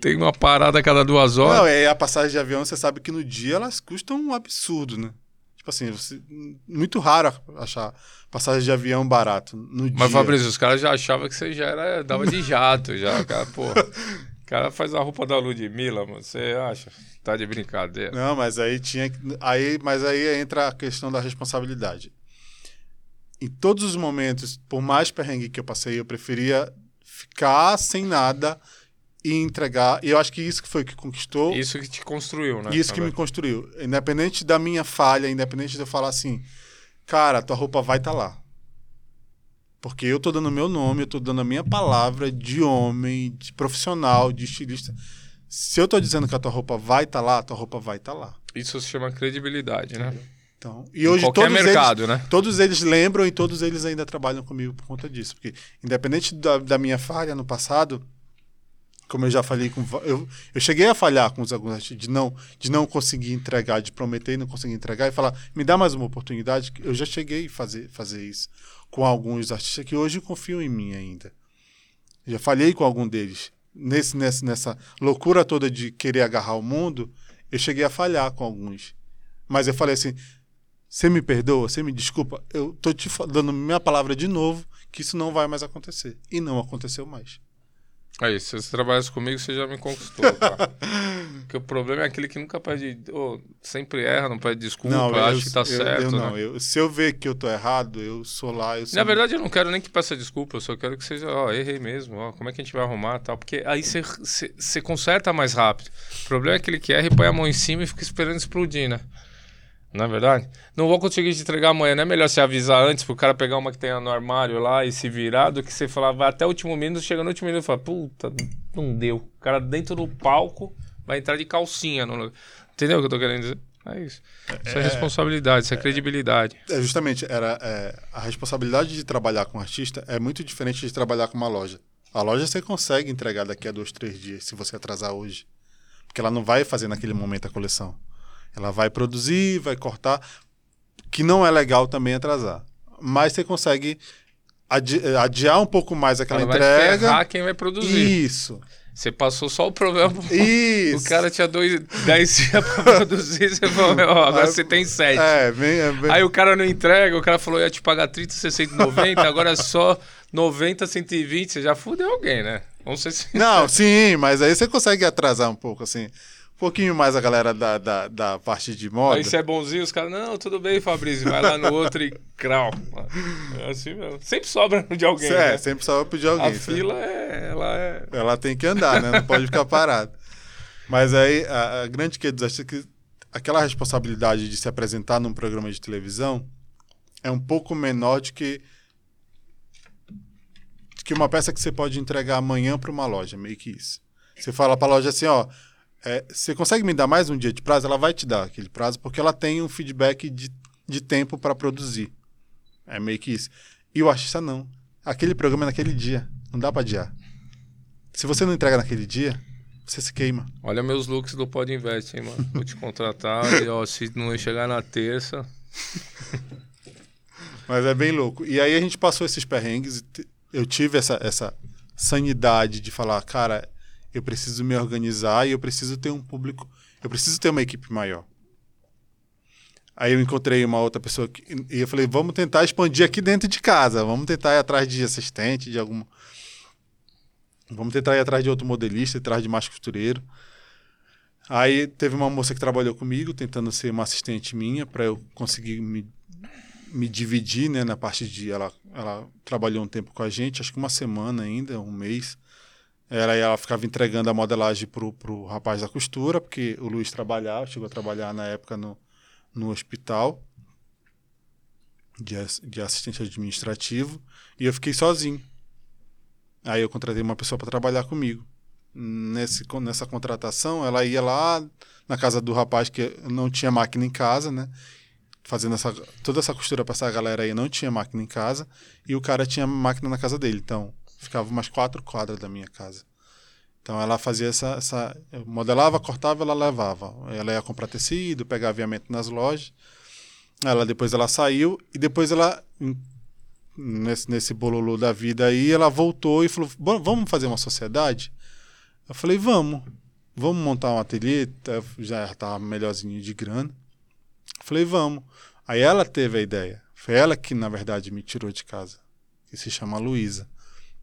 Tem uma parada a cada duas horas. Não, é a passagem de avião, você sabe que no dia elas custam um absurdo, né? Tipo assim, você- muito raro achar passagem de avião barato no dia. Mas, Fabrício, os caras já achavam que você já era, dava de jato, já, cara, pô. O cara faz a roupa da Ludmilla, mano, você acha? Tá de brincadeira. Não, mas aí tinha que- aí, mas aí entra a questão da responsabilidade. Em todos os momentos, por mais perrengue que eu passei, eu preferia ficar sem nada e entregar. E eu acho que isso que foi o que conquistou. Isso que te construiu, né? Isso que me construiu. Independente da minha falha, independente de eu falar assim, cara, tua roupa vai estar lá. Porque eu tô dando meu nome, eu tô dando a minha palavra de homem, de profissional, de estilista. Se eu tô dizendo que a tua roupa vai estar lá, a tua roupa vai estar lá. Isso se chama credibilidade, né? Então, e hoje qualquer todos mercado, eles, né? todos eles lembram e todos eles ainda trabalham comigo por conta disso. Porque, independente da, da minha falha no passado, como eu já falei com. Eu, eu cheguei a falhar com os alguns artistas de não, de não conseguir entregar, de prometer e não conseguir entregar e falar, me dá mais uma oportunidade. Eu já cheguei a fazer, fazer isso com alguns artistas que hoje confiam em mim ainda. Já falhei com algum deles. Nesse, nesse, nessa loucura toda de querer agarrar o mundo, eu cheguei a falhar com alguns. Mas eu falei assim: você me perdoa, você me desculpa, eu tô te dando minha palavra de novo que isso não vai mais acontecer. E não aconteceu mais. Aí, se você trabalhasse comigo, você já me conquistou, tá? Porque o problema é aquele que nunca pede. ô, sempre erra, não pede desculpa, eu- acha que tá eu- certo. eu não, né? eu- se eu ver que eu tô errado, eu sou lá, eu sou. Na verdade, eu não quero nem que peça desculpa, eu só quero que seja, ó, errei mesmo, ó, como é que a gente vai arrumar tal. Porque aí você conserta mais rápido. O problema é aquele que erra e põe a mão em cima e fica esperando explodir, né? Não é verdade? Não vou conseguir te entregar amanhã. Não é melhor você avisar antes pro cara pegar uma que tenha no armário lá e se virar do que você falar, vai até o último minuto, chega no último minuto e fala, puta, não deu. O cara dentro do palco vai entrar de calcinha. No... Entendeu o que eu tô querendo dizer? É isso. Isso é, responsabilidade, isso é, credibilidade. É, justamente, era, é, a responsabilidade de trabalhar com artista é muito diferente de trabalhar com uma loja. A loja você consegue entregar daqui a dois, três dias, se você atrasar hoje. Porque ela não vai fazer naquele momento a coleção. Ela vai produzir, vai cortar, que não é legal também atrasar. Mas você consegue adi- adiar um pouco mais aquela Ela vai entrega. ferrar quem vai produzir. Isso. Você passou só o problema. pro- Isso. O cara tinha dois, dez dias pra produzir, você falou, ó, agora Aí- você tem sete. É, bem, é bem- Aí o cara não entrega, o cara falou ia te pagar 30, 60, 90, agora é só 90, 120, você já fudeu alguém, né? Vamos ser sinceros. Não, sim, mas aí você consegue atrasar um pouco, assim. Um pouquinho mais a galera da, da, da parte de moda. Aí você é bonzinho, os caras, não, tudo bem, Fabrício, vai lá no outro e crau. É assim mesmo. Sempre sobra de alguém, é, né? sempre só pedir alguém. A sabe? fila é, ela é... Ela tem que andar, né? Não pode ficar parada. Mas aí, a, a grande questão é que aquela responsabilidade de se apresentar num programa de televisão é um pouco menor de que que uma peça que você pode entregar amanhã para uma loja, meio que isso. Você fala para a loja assim, ó, é, você consegue me dar mais um dia de prazo? Ela vai te dar aquele prazo porque ela tem um feedback de, de tempo para produzir. É meio que isso. E o artista não. Aquele programa é naquele dia. Não dá para adiar. Se você não entrega naquele dia, você se queima. Olha meus looks do Pod Invest, hein, mano. Vou te contratar e, ó, se não chegar na terça... Mas é bem louco. E aí a gente passou esses perrengues. Eu tive essa, essa sanidade de falar, cara, eu preciso me organizar e eu preciso ter um público, eu preciso ter uma equipe maior. Aí eu encontrei uma outra pessoa que, e eu falei, vamos tentar expandir aqui dentro de casa, vamos tentar ir atrás de assistente, de alguma. Vamos tentar ir atrás de outro modelista, atrás de mais costureiro. Aí teve uma moça que trabalhou comigo, tentando ser uma assistente minha, para eu conseguir me me dividir né, na parte de. Ela, ela trabalhou um tempo com a gente, acho que uma semana ainda, um mês. Ela, ela ficava entregando a modelagem pro, pro rapaz da costura, porque o Luiz trabalhava, chegou a trabalhar na época no, no hospital de, de assistente administrativo, e eu fiquei sozinho. Aí eu contratei uma pessoa para trabalhar comigo. Nesse, nessa contratação, ela ia lá na casa do rapaz que não tinha máquina em casa, né? fazendo essa, toda essa costura para essa galera aí não tinha máquina em casa e o cara tinha máquina na casa dele. Então, ficava umas quatro quadras da minha casa. Então, ela fazia essa, essa. eu modelava, cortava, ela levava. Ela ia comprar tecido, pegar aviamento nas lojas. Ela depois ela saiu e depois ela em- nesse, nesse bololô da vida aí, ela voltou e falou: "Bom, "Vamos fazer uma sociedade?" Eu falei: "Vamos. Vamos montar um ateliê, tá- já estava melhorzinho de grana." Falei, vamos. Aí ela teve a ideia. Foi ela que, na verdade, me tirou de casa. Que se chama Luísa.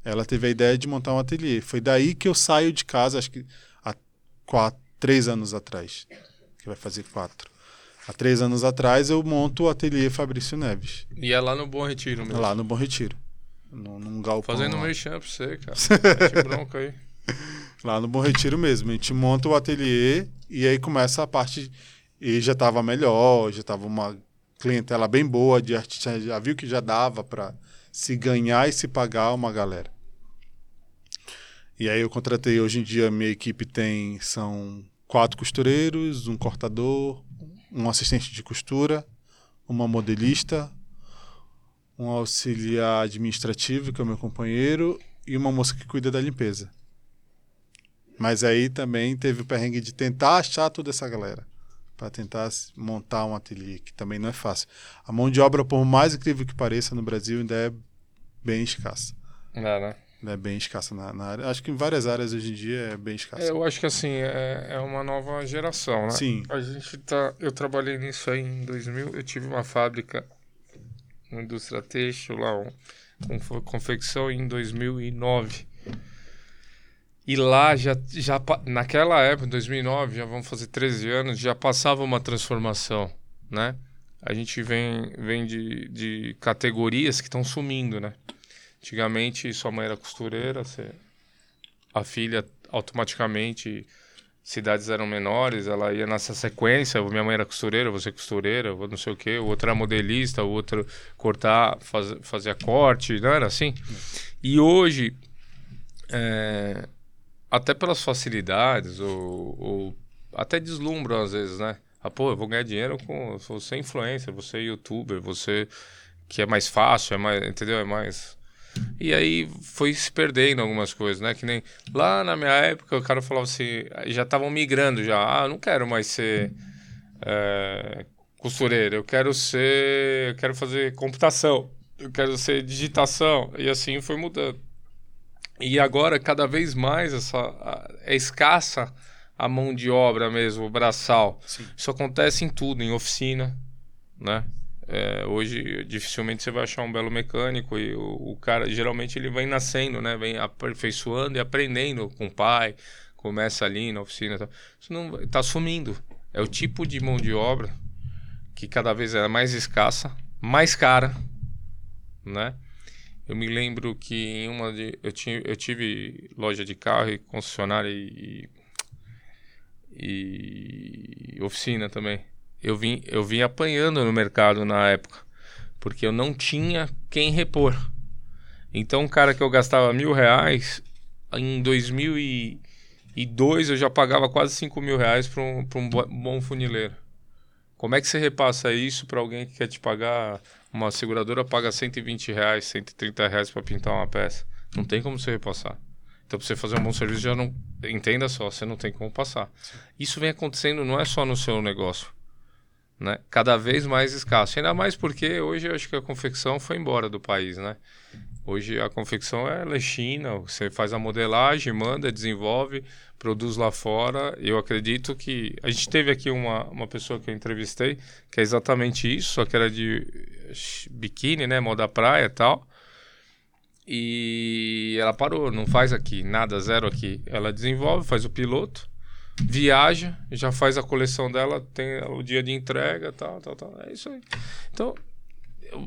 Ela teve a ideia de montar um ateliê. Foi daí que eu saio de casa, acho que há quatro, três anos atrás. Que vai fazer quatro. Há três anos atrás eu monto o ateliê Fabrício Neves. E é lá no Bom Retiro mesmo. Lá no Bom Retiro. Num, num galpão. Fazendo lá. merchan pra você, cara. Mete bronca aí. Lá no Bom Retiro mesmo. A gente monta o ateliê e aí começa a parte. E já estava melhor, já estava uma clientela bem boa de artista. Já viu que já dava para se ganhar e se pagar uma galera. E aí eu contratei, hoje em dia minha equipe tem, são quatro costureiros, um cortador, um assistente de costura, uma modelista, um auxiliar administrativo, que é o meu companheiro, e uma moça que cuida da limpeza. Mas aí também teve o perrengue de tentar achar toda essa galera. Para tentar montar um ateliê, que também não é fácil. A mão de obra, por mais incrível que pareça, no Brasil ainda é bem escassa. Não, né? Ainda é bem escassa na, na área. Acho que em várias áreas hoje em dia é bem escassa. É, eu acho que assim, é, é uma nova geração, né? Sim. A gente tá. Eu trabalhei nisso aí em 2000. Eu tive uma fábrica na indústria têxtil lá, um, com confecção em 2009. E lá já, já naquela época, em 2009, já vão fazer 13 anos, já passava uma transformação, né? A gente vem, vem de, de categorias que estão sumindo, né? Antigamente, sua mãe era costureira, você, a filha automaticamente, cidades eram menores, ela ia nessa sequência, minha mãe era costureira, você costureira, ou não sei o quê, o outro era modelista, o outro cortar, faz, fazia corte, não era assim? E hoje, é, até pelas facilidades, ou, ou até deslumbram às vezes, né? Ah, pô, eu vou ganhar dinheiro com você é influencer, você é youtuber, você que é mais fácil, é mais, entendeu? É mais e aí foi se perdendo algumas coisas, né? Que nem lá na minha época o cara falava assim, já estavam migrando já. Ah, não quero mais ser é, costureiro, eu quero ser, eu quero fazer computação, eu quero ser digitação e assim foi mudando. E agora cada vez mais essa a- é escassa a mão de obra mesmo, o braçal. Sim. Isso acontece em tudo, em oficina, né? É, hoje dificilmente você vai achar um belo mecânico e o, o cara geralmente ele vem nascendo, né? Vem aperfeiçoando e aprendendo com o pai, começa ali na oficina, tal. isso não está sumindo. É o tipo de mão de obra que cada vez é mais escassa, mais cara, né? Eu me lembro que em uma de eu tinha eu tive loja de carro e concessionária e, e oficina também. Eu vim, eu vim apanhando no mercado na época, porque eu não tinha quem repor. Então, um cara que eu gastava mil reais, em 2002 eu já pagava quase 5 mil reais para um, um bo- bom funileiro. Como é que você repassa isso para alguém que quer te pagar? Uma seguradora paga 120 reais, 130 reais para pintar uma peça. Não tem como você repassar. Então, para você fazer um bom serviço, já não. Entenda só, você não tem como passar. Isso vem acontecendo não é só no seu negócio. Né? Cada vez mais escasso. Ainda mais porque hoje eu acho que a confecção foi embora do país, né? Hoje a confecção é é China, você faz a modelagem, manda, desenvolve, produz lá fora. Eu acredito que. A gente teve aqui uma, uma pessoa que eu entrevistei, que é exatamente isso, só que era de eh, biquíni, né? Moda praia e tal. E ela parou, não faz aqui, nada, zero aqui. Ela desenvolve, faz o piloto, viaja, já faz a coleção dela, tem o dia de entrega, tal, tal, tal. É isso aí. Então,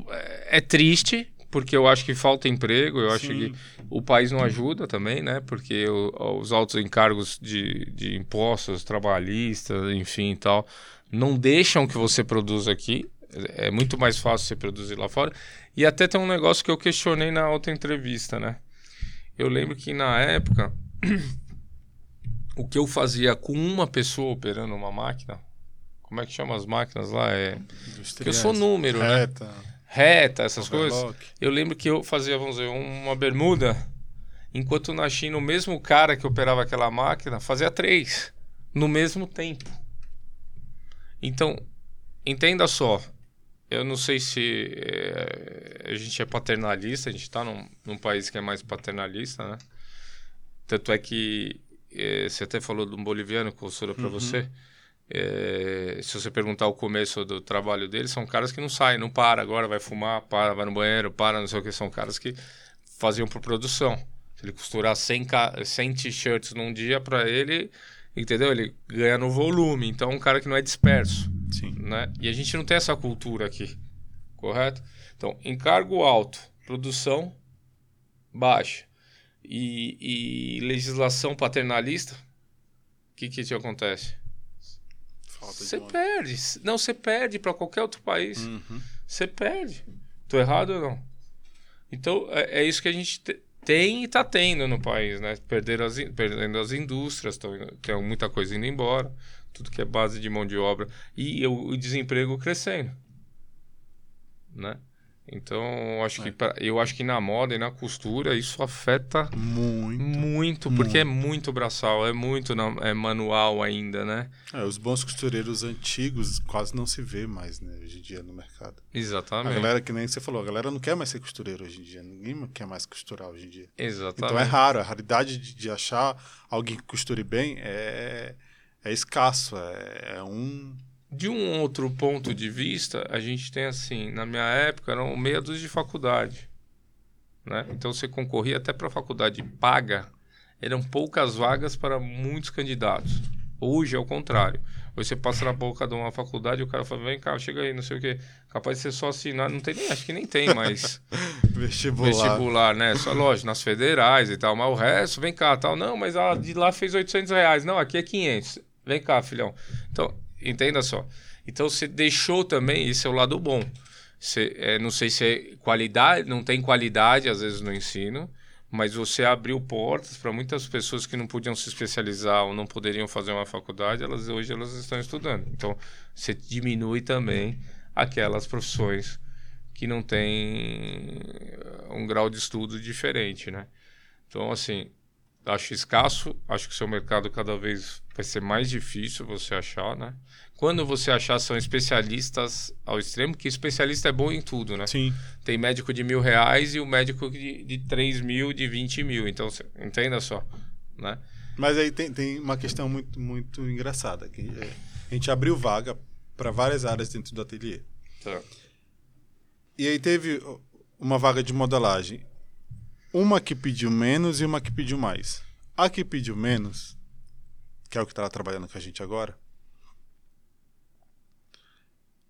é é triste, porque eu acho que falta emprego, eu acho Sim. que o país não ajuda também, né? Porque o- os altos encargos de, de impostos trabalhistas, enfim e tal, não deixam que você produza aqui. É muito mais fácil você produzir lá fora. E até tem um negócio que eu questionei na outra entrevista, né? Eu lembro que na época, o que eu fazia com uma pessoa operando uma máquina, como é que chama as máquinas lá? É, que eu sou número, né? Reta, essas coisas. overlock. Eu lembro que eu fazia, vamos dizer, uma bermuda, enquanto na China o mesmo cara que operava aquela máquina fazia três no mesmo tempo. Então, entenda só, eu não sei se eh, a gente é paternalista, a gente está num, num país que é mais paternalista, né? Tanto é que eh, você até falou de um boliviano que consulta para você. Eh, se você perguntar o começo do trabalho dele, são caras que não saem, não para, agora vai fumar, para, vai no banheiro, para, não sei o que. São caras que faziam por produção. Se ele costurar 100, ca- 100 t-shirts num dia para ele, entendeu? Ele ganha no volume. Então, é um cara que não é disperso Sim. né? E a gente não tem essa cultura aqui, correto? Então, encargo alto, produção baixa e, e legislação paternalista, o que que te acontece? Falta Você perde. Não, você perde para qualquer outro país. Uhum. Você perde. Tô errado ou não? Então, é, é isso que a gente te- tem e tá tendo no país, né? Perder as, perdendo as indústrias, tão tem muita coisa indo embora, tudo que é base de mão de obra, e o, o desemprego crescendo, né? Então, eu acho, que, pra- eu acho que na moda e na costura isso afeta Muito. muito, porque é muito braçal, é muito na- é manual ainda, né? É, os bons costureiros antigos quase não se vê mais, né, hoje em dia no mercado. A Exatamente. galera, que nem você falou, a galera não quer mais ser costureiro hoje em dia. Ninguém quer mais costurar hoje em dia. Exatamente. Então é raro. A raridade de, de achar alguém que costure bem é, é escasso. É, é um. De um outro ponto de vista, a gente tem assim, na minha época eram meia dúzia de faculdade, né? Então você concorria até para a faculdade paga, eram poucas vagas para muitos candidatos. Hoje é o contrário. Hoje você passa na boca de uma faculdade, o cara fala, vem cá, chega aí, não sei o quê. Capaz de ser só assinar, não tem nem, acho que nem tem mais Vestibular. vestibular, né? Só lógico, nas federais e tal, mas o resto, vem cá, tal. Não, mas a de lá fez 800 reais. Não, aqui é 500. Vem cá, filhão. Então, entenda só. Então, você deixou também, esse é o lado bom. Você, é, não sei se é qualidade, não tem qualidade, às vezes, no ensino, mas você abriu portas para muitas pessoas que não podiam se especializar ou não poderiam fazer uma faculdade, elas hoje elas estão estudando. Então, você diminui também aquelas profissões que não têm eh, um grau de estudo diferente, né? Então, assim, acho escasso, acho que o seu mercado cada vez vai ser mais difícil você achar, né? Quando você achar, são especialistas ao extremo, que especialista é bom em tudo, né? Sim. Tem médico de mil reais e o médico de, de 3 mil, de 20 mil. Então, cê- entenda só, né? Mas aí tem, tem uma questão muito, muito engraçada. Que é, a gente abriu vaga para várias áreas dentro do ateliê. Tá. E aí teve uma vaga de modelagem. Uma que pediu menos e uma que pediu mais. A que pediu menos, que é o que está trabalhando com a gente agora,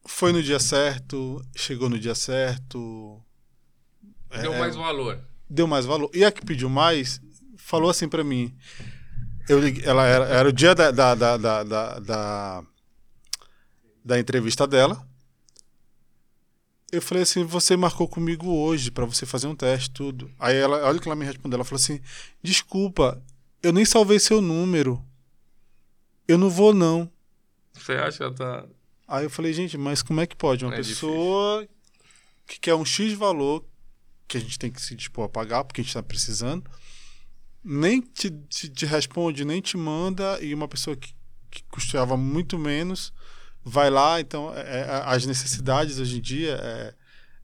foi no dia certo, chegou no dia certo. Deu é, mais valor. deu mais valor. E a que pediu mais falou assim pra mim. Eu liguei- ela era, era o dia da, da, da, da, da, da, da entrevista dela. Eu falei assim, você marcou comigo hoje pra você fazer um teste, tudo. Aí ela, olha o que ela me respondeu, ela falou assim, desculpa, eu nem salvei seu número. Eu não vou, não. Você acha que ela tá. Aí eu falei, gente, mas como é que pode? Uma É pessoa que quer um X valor que a gente tem que se dispor a pagar, porque a gente está precisando, nem te, te, te responde, nem te manda, e uma pessoa que, que custava muito menos vai lá. Então, é, é, as necessidades hoje em dia, é,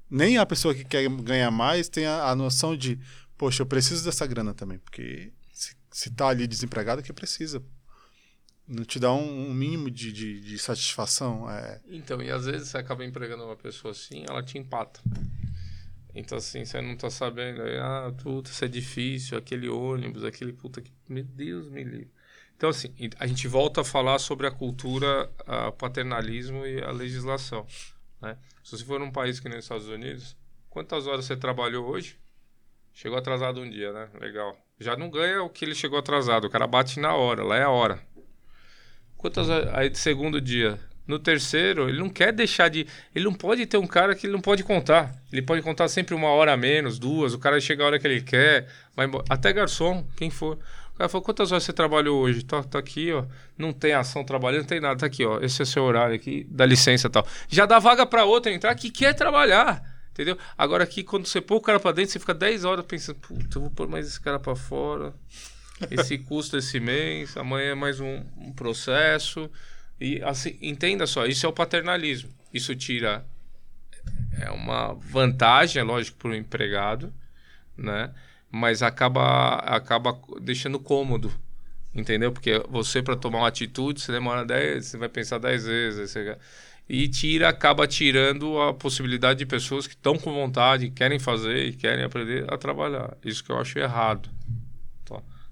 nem a pessoa que quer ganhar mais tem a, a noção de, poxa, eu preciso dessa grana também, porque se, se tá ali desempregado, é que precisa. Não te dá um, um mínimo de, de, de satisfação. É, Então, e às vezes você acaba empregando uma pessoa assim, ela te empata. Então, assim, você não tá sabendo, aí, ah, puta, isso é difícil, aquele ônibus, aquele puta que. Meu Deus, me livre. Então, assim, a gente volta a falar sobre a cultura, a paternalismo e a legislação. Né? Se você for num país que nem os Estados Unidos, quantas horas você trabalhou hoje? Chegou atrasado um dia, né? Legal. Já não ganha o que ele chegou atrasado, o cara bate na hora, lá é a hora. Quantas? Aí, de segundo dia. No terceiro, ele não quer deixar de. Ele não pode ter um cara que ele não pode contar. Ele pode contar sempre uma hora a menos, duas. O cara chega a hora que ele quer, vai embora. Até garçom, quem for. O cara falou: quantas horas você trabalhou hoje? Tá, tá aqui, ó. Não tem ação trabalhando, não tem nada. Tá aqui, ó. Esse é seu horário aqui, dá licença tal. Já dá vaga pra outra entrar que quer trabalhar. Entendeu? Agora aqui, quando você pôr o cara pra dentro, você fica 10 horas pensando: puta, eu vou pôr mais esse cara pra fora. Esse custo esse mês, amanhã é mais um, um processo. E assim, entenda só, isso é o paternalismo. Isso tira é uma vantagem, é lógico, para o empregado, né? Mas acaba acaba deixando cômodo, entendeu? Porque você para tomar uma atitude, você demora 10, você vai pensar 10 vezes, você- e tira acaba tirando a possibilidade de pessoas que estão com vontade, querem fazer e querem aprender a trabalhar. Isso que eu acho errado.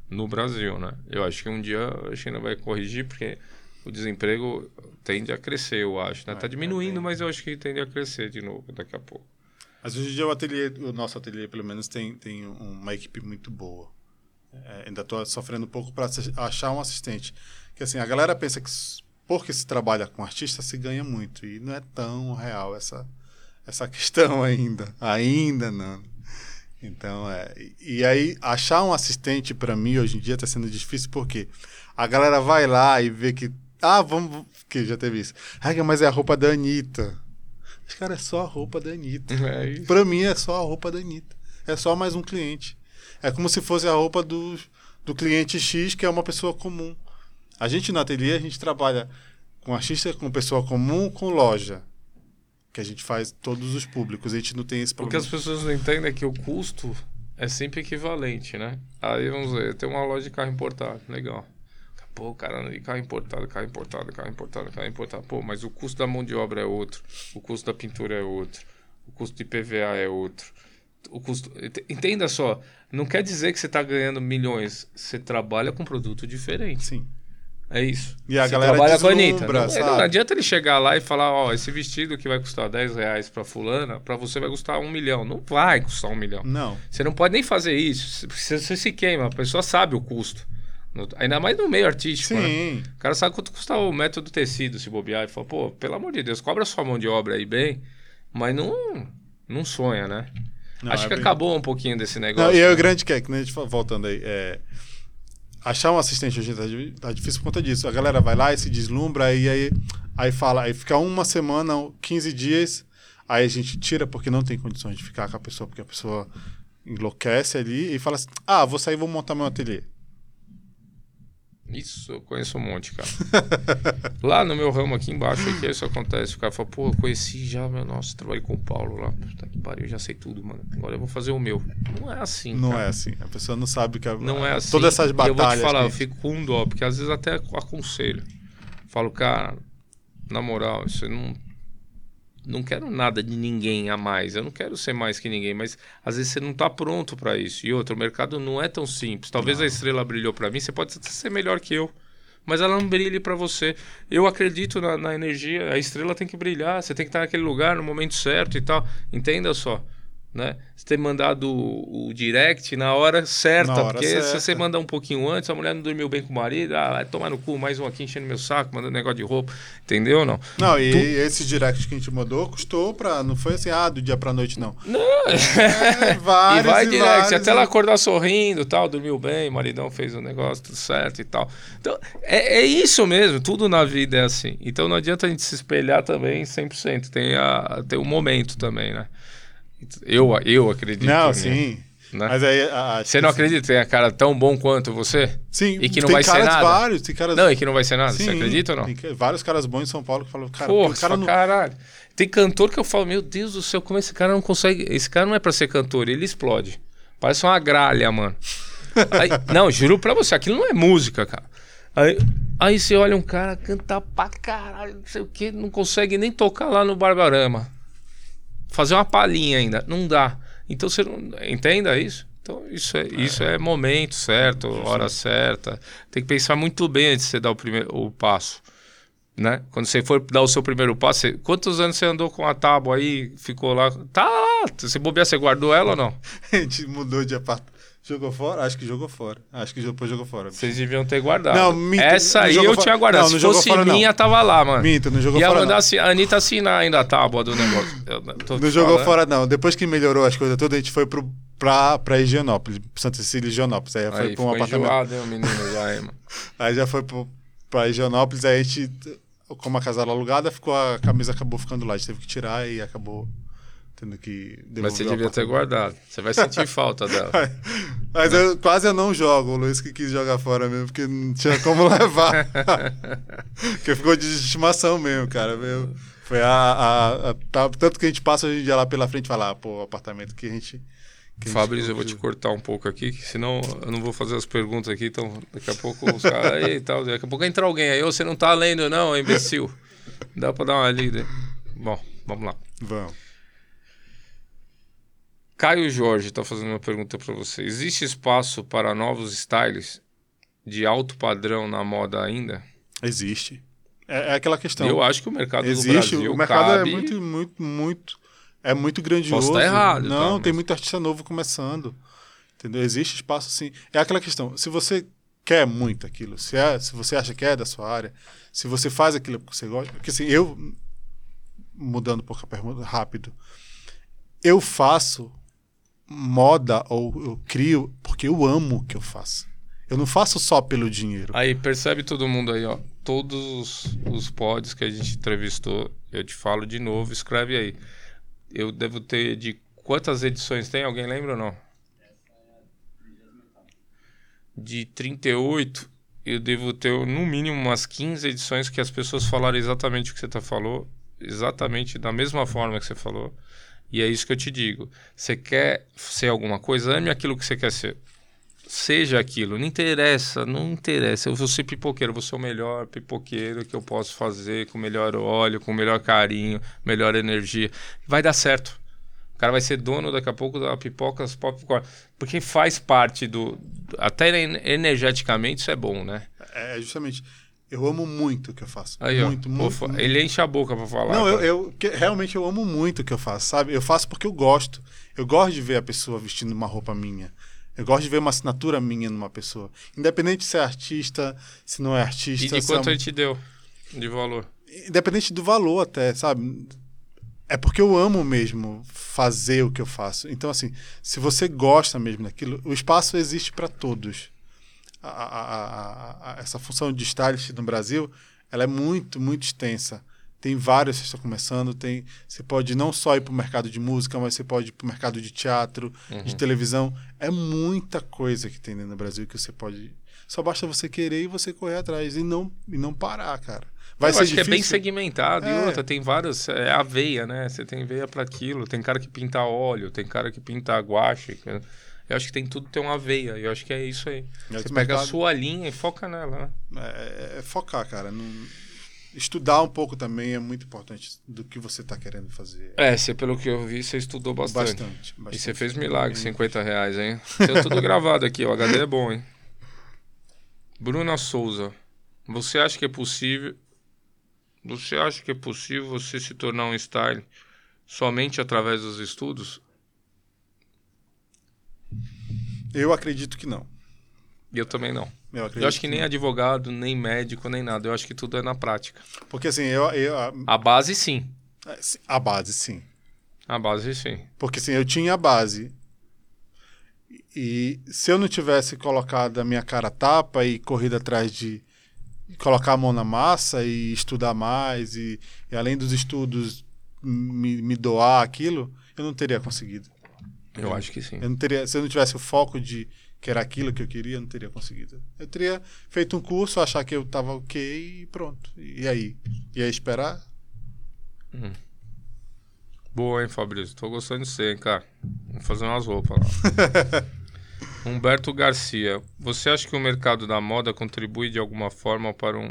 Tá? No Brasil, né? Eu acho que um dia a China vai corrigir porque o desemprego tende a crescer, eu acho. Né? Tá Vai, diminuindo, mas eu acho que tende a crescer de novo daqui a pouco. Mas hoje em dia o ateliê, o nosso ateliê pelo menos tem, tem uma equipe muito boa. É, ainda estou sofrendo um pouco para achar um assistente. Que assim, a galera pensa que porque se trabalha com artista se ganha muito e não é tão real essa essa questão ainda. Ainda não. Então, é, e, aí achar um assistente para mim hoje em dia está sendo difícil porque a galera vai lá e vê que ah, vamos, que já teve isso. Ah, mas é a roupa da Anitta. Mas, cara, é só a roupa da Anitta. É. Pra mim é só a roupa da Anitta. É só mais um cliente. É como se fosse a roupa do, do cliente X, que é uma pessoa comum. A gente no ateliê, a gente trabalha com artista, com pessoa comum, com loja. Que a gente faz todos os públicos. A gente não tem esse O que problema. as pessoas não entendem é que o custo é sempre equivalente, né? Aí vamos ver, tem uma loja de carro importado, legal. Pô, cara, de carro importado, carro importado, carro importado, carro importado. Pô, mas o custo da mão de obra é outro, o custo da pintura é outro, o custo de PVA é outro. O custo. ent- Entenda só, não quer dizer que você está ganhando milhões, você trabalha com produto diferente. Sim. É isso. E a Você galera trabalha com a Anitta. Não, é, sabe? não adianta ele chegar lá e falar, ó, esse vestido que vai custar 10 reais pra fulana, pra você vai custar um milhão. Não vai custar um milhão. Não. Você não pode nem fazer isso. Você, você se queima, a pessoa sabe o custo. Ainda mais no meio artístico, né? Sim. O cara sabe quanto custa o método do tecido, se bobear. E fala, pô, pelo amor de Deus, cobra sua mão de obra aí bem, mas não, não sonha, né? Não, Acho é que bem- acabou um pouquinho desse Não, negócio. e é né? o grande que é, que a gente voltando aí, é, achar um assistente hoje tá tá difícil por conta disso. A galera vai lá e se deslumbra, e aí, aí fala, aí fica uma semana, 15 dias, aí a gente tira porque não tem condições de ficar com a pessoa, porque a pessoa enlouquece ali e fala assim: ah, vou sair vou montar meu ateliê. Isso, eu conheço um monte, cara. lá no meu ramo aqui embaixo, aqui isso acontece. O cara fala, pô, eu conheci já, meu, nossa, trabalhei com o Paulo lá. Puta que pariu, eu já sei tudo, mano. Agora eu vou fazer o meu. Não é assim, Não cara. é assim. A pessoa não sabe que a, Não é assim. todas essas E eu vou te batalhas. falar, eu que- fico com dó, porque às vezes até aconselho. Falo, cara, na moral, você não. Não quero nada de ninguém a mais. Eu não quero ser mais que ninguém, mas às vezes você não tá pronto para isso. E outro, o mercado não é tão simples. Talvez a estrela brilhou para mim, você pode ser melhor que eu. Mas ela não brilhe para você. Eu acredito na, na energia, a estrela tem que brilhar, você tem que estar naquele lugar no momento certo e tal. Entenda só. Né? Você ter mandado o, o direct na hora certa, Na hora porque certa. se você mandar um pouquinho antes, a mulher não dormiu bem com o marido, ah, vai tomar no cu, mais um aqui enchendo meu saco, mandando negócio de roupa, entendeu ou não? Não, e esse direct que a gente mandou custou pra. Não foi assim, ah, do dia pra noite, não. Não, É, e vários, vai e direct, vários, até ela e- acordar sorrindo tal, dormiu bem, o maridão fez o negócio, tudo certo e tal. Então, é, é isso mesmo, tudo na vida é assim. Então não adianta a gente se espelhar também 100%, tem, a, tem um momento também, né? Eu, eu acredito. Não, sim. Né? Mas aí. a- Você não acredita que tem a cara tão bom quanto você? Sim, E que não vai ser nada? vários, tem caras. Não, e que não vai ser nada, você Sim, acredita ou não? Tem vários caras bons em São Paulo que falam, cara, Porra, cara não. caralho. Tem cantor que eu falo, meu Deus do céu, como esse cara não consegue. Esse cara não é pra ser cantor, ele explode. Parece uma gralha, mano. Aí- não, juro pra você, aquilo não é música, cara. Aí, aí você olha um cara cantar pra caralho, não sei o que, não consegue nem tocar lá no Barbarama. Fazer uma palhinha ainda, não dá. Então você não. Entenda isso? Então isso é, isso é momento certo, hora certa. Tem que pensar muito bem antes de você dar o, primeiro, o passo. Né? Quando você for dar o seu primeiro passo, você- quantos anos você andou com a tábua aí, ficou lá? Tá lá, se bobear, você guardou ela ou não? A gente mudou de apartamento. Jogou fora? Acho que jogou fora. Acho que depois jogou fora. Vocês deviam ter guardado. Não, minto, Essa não aí eu fora. tinha guardado. Não, não Se fosse fora, minha, tava lá, mano. Minto, não jogou Ia fora, mandar não. assi- a Anitta assinar ainda a tábua do negócio. Não jogou falando. fora, não. Depois que melhorou as coisas todas, a gente foi pro, pra, pra Higienópolis, Santa Cecília e Higienópolis. Aí foi Aí, pra um apartamento. enjoado, hein, o menino já, hein, mano. Aí já foi pro, pra Higienópolis, aí a gente, como a casa era alugada, ficou, a camisa acabou ficando lá. A gente teve que tirar e acabou tendo que Mas você devia ter guardado. Você vai sentir falta dela. Mas eu, quase eu não jogo, o Luiz que quis jogar fora mesmo, porque não tinha como levar. porque ficou de estimação mesmo, cara. Meu. Foi a, a- a- tá- Tanto que a gente passa hoje em dia lá pela frente e fala, ah, pô, o apartamento que a gente. que a gente Fabrício, eu vou te cortar um pouco aqui, senão eu não vou fazer as perguntas aqui, então daqui a pouco os caras aí e tal. Daqui a pouco entra alguém aí, você não tá lendo, não, imbecil. Dá pra dar uma lida. Bom, vamos lá. Vamos. Caio Jorge tá fazendo uma pergunta pra você. Existe espaço para novos styles de alto padrão na moda ainda? Existe. É, é aquela questão. eu acho que o mercado do Existe, Brasil o mercado cabe... é muito, muito, muito. É muito grandioso. Posso tá errado, Não, tá, tem mas- muito artista novo começando. Entendeu? Existe espaço sim. É aquela questão. Se você quer muito aquilo, se, é, se você acha que é da sua área, se você faz aquilo que você gosta. Porque assim, eu. Mudando um pouco a pergunta rápido. Eu faço moda ou eu crio porque eu amo o que eu faço. Eu não faço só pelo dinheiro. Aí, percebe todo mundo aí, ó. Todos os, pods que a gente entrevistou, eu te falo de novo, escreve aí. Eu devo ter de quantas edições tem? Alguém lembra ou não? De 38, eu devo ter no mínimo umas 15 edições que as pessoas falaram exatamente o que você tá falou, exatamente da mesma forma que você falou. E é isso que eu te digo. Você quer ser alguma coisa, ame aquilo que você quer ser seja aquilo, não interessa, não interessa. Eu vou ser pipoqueiro, eu vou ser o melhor pipoqueiro que eu posso fazer, com o melhor óleo, com o melhor carinho, melhor energia. Vai dar certo. O cara vai ser dono daqui a pouco da pipocas popcorn. Porque faz parte do. Até en- energeticamente isso é bom, né? É justamente. Eu amo muito o que eu faço. Aí, muito, ó. muito. Ele enche a boca pra falar. Não, eu, eu que- realmente eu amo muito o que eu faço, sabe? Eu faço porque eu gosto. Eu gosto de ver a pessoa vestindo uma roupa minha. Eu gosto de ver uma assinatura minha numa pessoa. Independente se é artista, se não é artista. E de é quanto um- ele te deu de valor? Independente do valor até, sabe? É porque eu amo mesmo fazer o que eu faço. Então, assim, se você gosta mesmo daquilo, o espaço existe para todos. A- a- a- essa função de stylist no Brasil, ela é muito, muito extensa. Tem vários que estão começando. Tem, você pode não só ir para o mercado de música, mas você pode ir para o mercado de teatro, de televisão. É muita coisa que tem dentro do Brasil que você pode. Só basta você querer e você correr atrás e não, e não parar, cara. Vai eu ser acho que é bem difícil? segmentado. E É. outra, tem vários. É a veia, né? Você tem veia para aquilo. Tem cara que pinta óleo, tem cara que pinta guache. cara. Eu acho que tem tudo tem uma veia. Eu acho que é isso aí. Esse Você pega a sua linha e foca nela, né? É, é focar, cara. Não- Estudar um pouco também é muito importante do que você está querendo fazer. É, você, pelo que eu vi, você estudou bastante. Bastante. E bastante. você fez milagre, 50 reais, hein? Tem tudo gravado aqui, o HD é bom, hein? Bruna Souza, você acha que é possível. Você acha que é possível você se tornar um style somente através dos estudos? Eu acredito que não. Eu também não. Eu, Eu acho que nem não. advogado, nem médico, nem nada. Eu acho que tudo é na prática. Porque assim, eu, eu- a, A base, sim. a base, sim. A base, sim. Porque assim, eu tinha a base. E se eu não tivesse colocado a minha cara tapa e corrido atrás de colocar a mão na massa e estudar mais, e, e além dos estudos me, me doar aquilo, eu não teria conseguido. Eu acho que sim. Eu não teria, se eu não tivesse o foco de que era aquilo que eu queria, eu não teria conseguido. Eu teria feito um curso, achar que eu estava ok e pronto. E aí? Ia esperar? Boa, hein, Fabrício? Tô gostando de você, hein, cara. Vamos fazer umas roupas lá. Humberto Garcia, você acha que o mercado da moda contribui de alguma forma para um,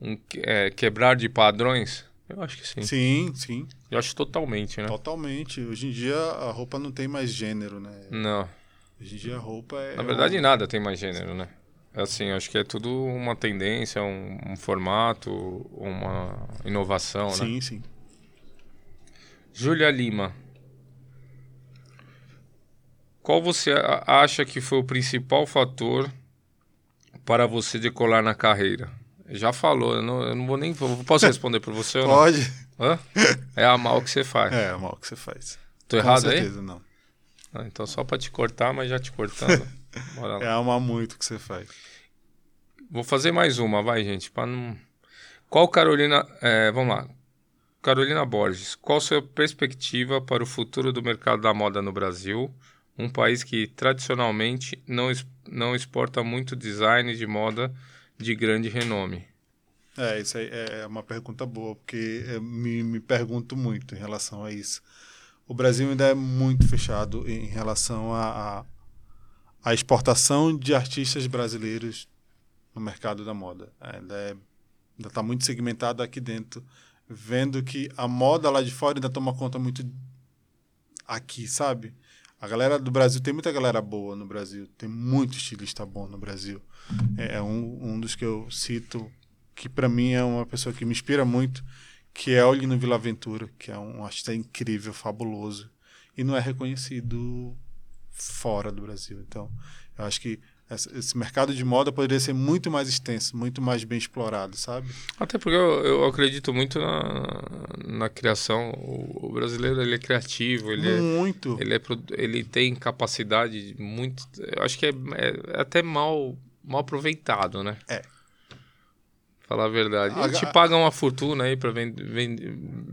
um é, quebrar de padrões? Eu acho que sim. Sim, sim. Eu acho totalmente, né? Totalmente. Hoje em dia a roupa não tem mais gênero, né? Não. Hoje em dia a roupa é. Na verdade, nada tem mais gênero, né? É Assim, acho que é tudo uma tendência, um, um formato, uma inovação, né? Sim, sim. Júlia Lima. Qual você acha que foi o principal fator para você decolar na carreira? Já falou, eu não, eu não vou nem. Posso responder por você? Pode. Hã? É a mal que você faz. É, mal que você faz. Tô Com errado aí? certeza, não. Ah, então só para te cortar, mas já te cortando. Bora lá. É amar muito que você faz. Vou fazer mais uma, vai, gente, para não. Qual Carolina. é, vamos lá. Carolina Borges, qual sua perspectiva para o futuro do mercado da moda no Brasil? Um país que tradicionalmente não, não exporta muito design de moda de grande renome. É, isso aí é uma pergunta boa, porque eu me, me pergunto muito em relação a isso. O Brasil ainda é muito fechado em relação à à- à exportação de artistas brasileiros no mercado da moda. Ainda é, está muito segmentado aqui dentro, vendo que a moda lá de fora ainda toma conta muito aqui, sabe? A galera do Brasil, tem muita galera boa no Brasil, tem muito estilista bom no Brasil. É é um, um dos que eu cito, que para mim é uma pessoa que me inspira muito, que é o Lino Villaventura, que é um artista incrível, fabuloso, e não é reconhecido fora do Brasil. Então, eu acho que esse mercado de moda poderia ser muito mais extenso, muito mais bem explorado, sabe? Até porque eu, eu acredito muito na, na criação. O, o brasileiro ele é criativo, ele é, muito. Ele, é, ele tem capacidade muito. Eu acho que é, é até mal, mal aproveitado, né? É. Falar a verdade. A- Eles te pagam uma fortuna aí ven-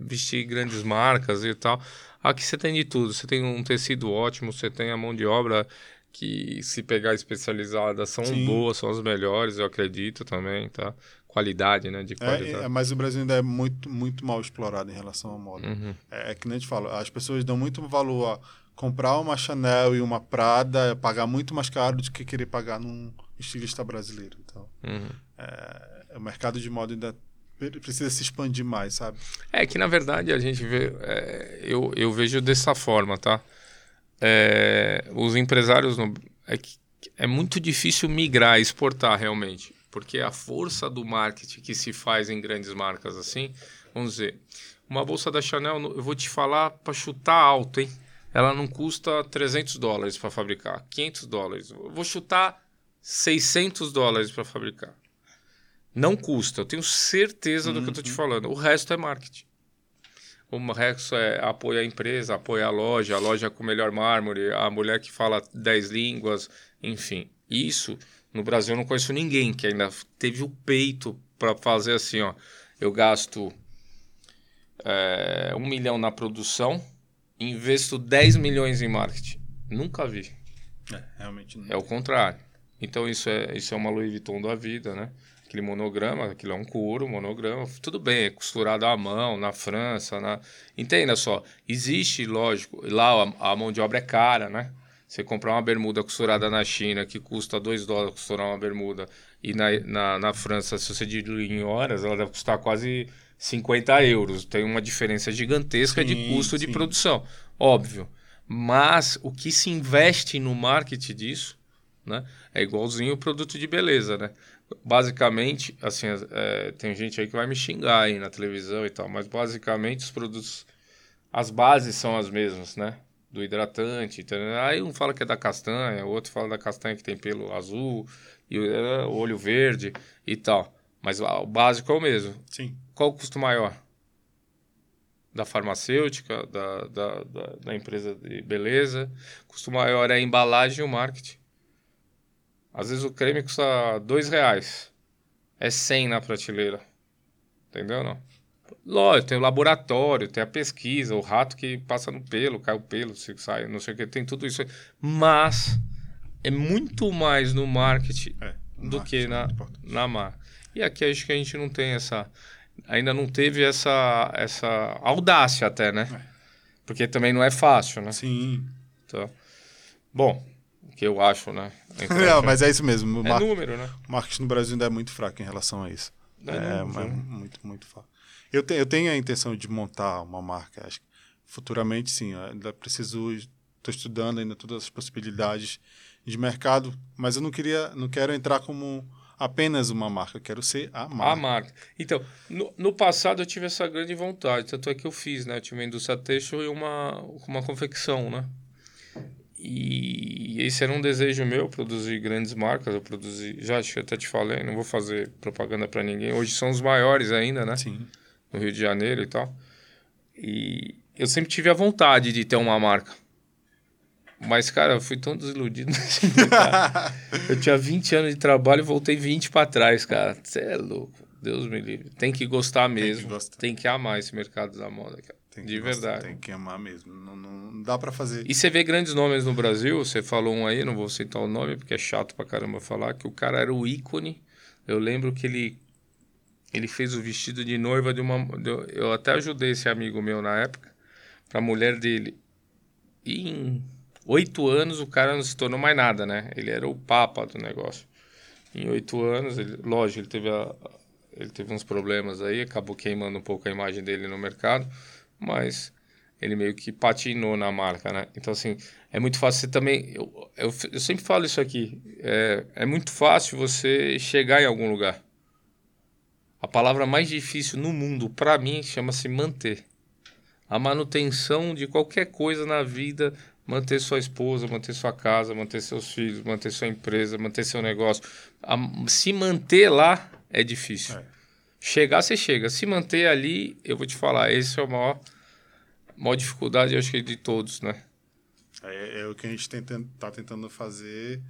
vestir grandes marcas e tal. Aqui você tem de tudo. Você tem um tecido ótimo, você tem a mão de obra que, se pegar especializada, são Sim. boas, são as melhores, eu acredito também, tá? Qualidade, né? De É, qualidade. é, mas o Brasil ainda é muito, muito mal explorado em relação à moda. Uhum. É, é que nem te falo, as pessoas dão muito valor a comprar uma Chanel e uma Prada, pagar muito mais caro do que querer pagar num estilista brasileiro. Então, Uhum. é, o mercado de moda ainda pre- precisa se expandir mais, sabe? É que na verdade a gente vê, é, eu, eu vejo dessa forma, tá? É, os empresários no, é, é muito difícil migrar, exportar realmente, porque a força do marketing que se faz em grandes marcas assim, vamos dizer, uma bolsa da Chanel, eu vou te falar para chutar alto, hein? Ela não custa 300 dólares para fabricar, 500 dólares. Eu vou chutar 600 dólares para fabricar. Não custa, eu tenho certeza do que eu tô te falando. O resto é marketing. O resto é apoio à empresa, apoio à loja, a loja com o melhor mármore, a mulher que fala 10 línguas, enfim. Isso, no Brasil eu não conheço ninguém que ainda teve o peito para fazer assim, ó. Eu gasto é, um milhão na produção, investo 10 milhões em marketing. Nunca vi. É, realmente não. É o contrário. Então isso é, isso é uma Louis Vuitton da vida, né? Aquele monograma, aquilo é um couro, monograma, tudo bem, é costurado à mão, na França, na... Entenda só, existe, lógico, lá a, a mão de obra é cara, né? Você comprar uma bermuda costurada na China, que custa 2 dólares costurar uma bermuda, e na, na, na França, se você diluir em horas, ela deve custar quase 50 euros. Tem uma diferença gigantesca de Sim, custo de sim. produção, óbvio. Mas o que se investe no marketing disso, né? É igualzinho o produto de beleza, né? Basicamente, assim, é, tem gente aí que vai me xingar aí na televisão e tal, mas basicamente os produtos, as bases são as mesmas, né? do hidratante. entendeu? Aí um fala que é da castanha, o outro fala da castanha que tem pelo azul, e o é, o olho verde e tal. Mas o básico é o mesmo. Sim. Qual o custo maior? Da farmacêutica, da, da, da, da empresa de beleza. O custo maior é a embalagem e o marketing. Às vezes o creme custa dois reais. É 100 na prateleira. Entendeu não? Lógico, tem o laboratório, tem a pesquisa, o rato que passa no pelo, cai o pelo, se sai, não sei o que, tem tudo isso. aí. Mas é muito mais no marketing É, do marketing que é na, importante. na marca. E aqui acho que a gente não tem essa. Ainda não teve essa, essa audácia até, né? Porque também não é fácil, né? Sim. Então, bom, que eu acho, né? Não, mas é isso mesmo. O é mar- número, né? marketing no Brasil ainda é muito fraco em relação a isso. É É, é muito, muito fraco. Eu, te- eu tenho a intenção de montar uma marca. Acho que futuramente, sim. Ainda preciso. Estou estudando ainda todas as possibilidades de mercado, mas eu não queria, não quero entrar como apenas uma marca. Eu quero ser a marca. A marca. Então, no, no passado eu tive essa grande vontade, tanto é que eu fiz, né? Eu tive uma indústria têxtil e uma, uma confecção, né? E esse era um desejo meu, produzir grandes marcas. Eu produzi, já acho que até te falei, não vou fazer propaganda para ninguém. Hoje são os maiores ainda, né? Sim. no Rio de Janeiro e tal. E eu sempre tive a vontade de ter uma marca. Mas, cara, eu fui tão desiludido. Eu tinha 20 anos de trabalho e voltei 20 para trás, cara. Você é louco. Deus me livre. Tem que gostar mesmo. gostar. Tem que amar esse mercado da moda, cara. Tem de gostar, verdade. Tem que amar mesmo. Não, não, dá para fazer. E você vê grandes nomes no Brasil, você falou um aí, não vou citar o nome porque é chato pra caramba falar, que o cara era o ícone. Eu lembro que ele ele fez o vestido de noiva de uma de- eu até ajudei esse amigo meu na época, pra mulher dele. E em oito anos o cara não se tornou mais nada, né? Ele era o papa do negócio. Em oito anos, ele, lógico, ele teve a, ele teve uns problemas aí, acabou queimando um pouco a imagem dele no mercado, mas ele meio que patinou na marca, né? Então, assim, é muito fácil você também. Eu, eu, eu sempre falo isso aqui. É, é muito fácil você chegar em algum lugar. A palavra mais difícil no mundo, para mim, chama-se manter. A manutenção de qualquer coisa na vida, manter sua esposa, manter sua casa, manter seus filhos, manter sua empresa, manter seu negócio. A- se manter lá é difícil. É. Chegar, você chega. Se manter ali, eu vou te falar, esse é o maior, maior dificuldade, eu acho que de todos, né? É, é o que a gente está tentando fazer,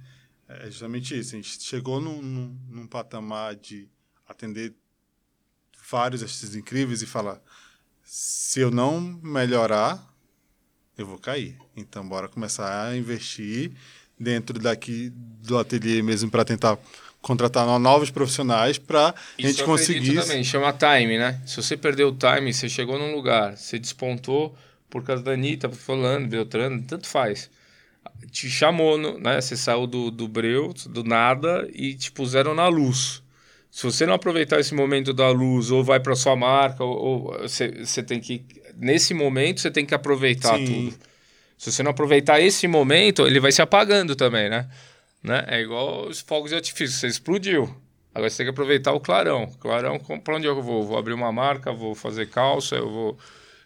é justamente isso. A gente chegou num, num, num patamar de atender vários artistas incríveis e falar: se eu não melhorar, eu vou cair. Então, bora começar a investir dentro daqui do ateliê mesmo para tentar contratar no- novos profissionais para a gente conseguir. também, chama time, né? Se você perdeu o time, você chegou num lugar, você despontou por causa da Anitta, fulano, Beltrano, tanto faz. Te chamou, né? Você saiu do, do breu, do nada, e te puseram na luz. Se você não aproveitar esse momento da luz, ou vai para sua marca, ou, você tem que... Nesse momento, você tem que aproveitar Sim. tudo. Se você não aproveitar esse momento, ele vai se apagando também, né? Né? É igual os fogos de artifício, você explodiu. Agora você tem que aproveitar o clarão. Clarão, pra onde eu vou? Vou abrir uma marca, vou fazer calça, eu vou.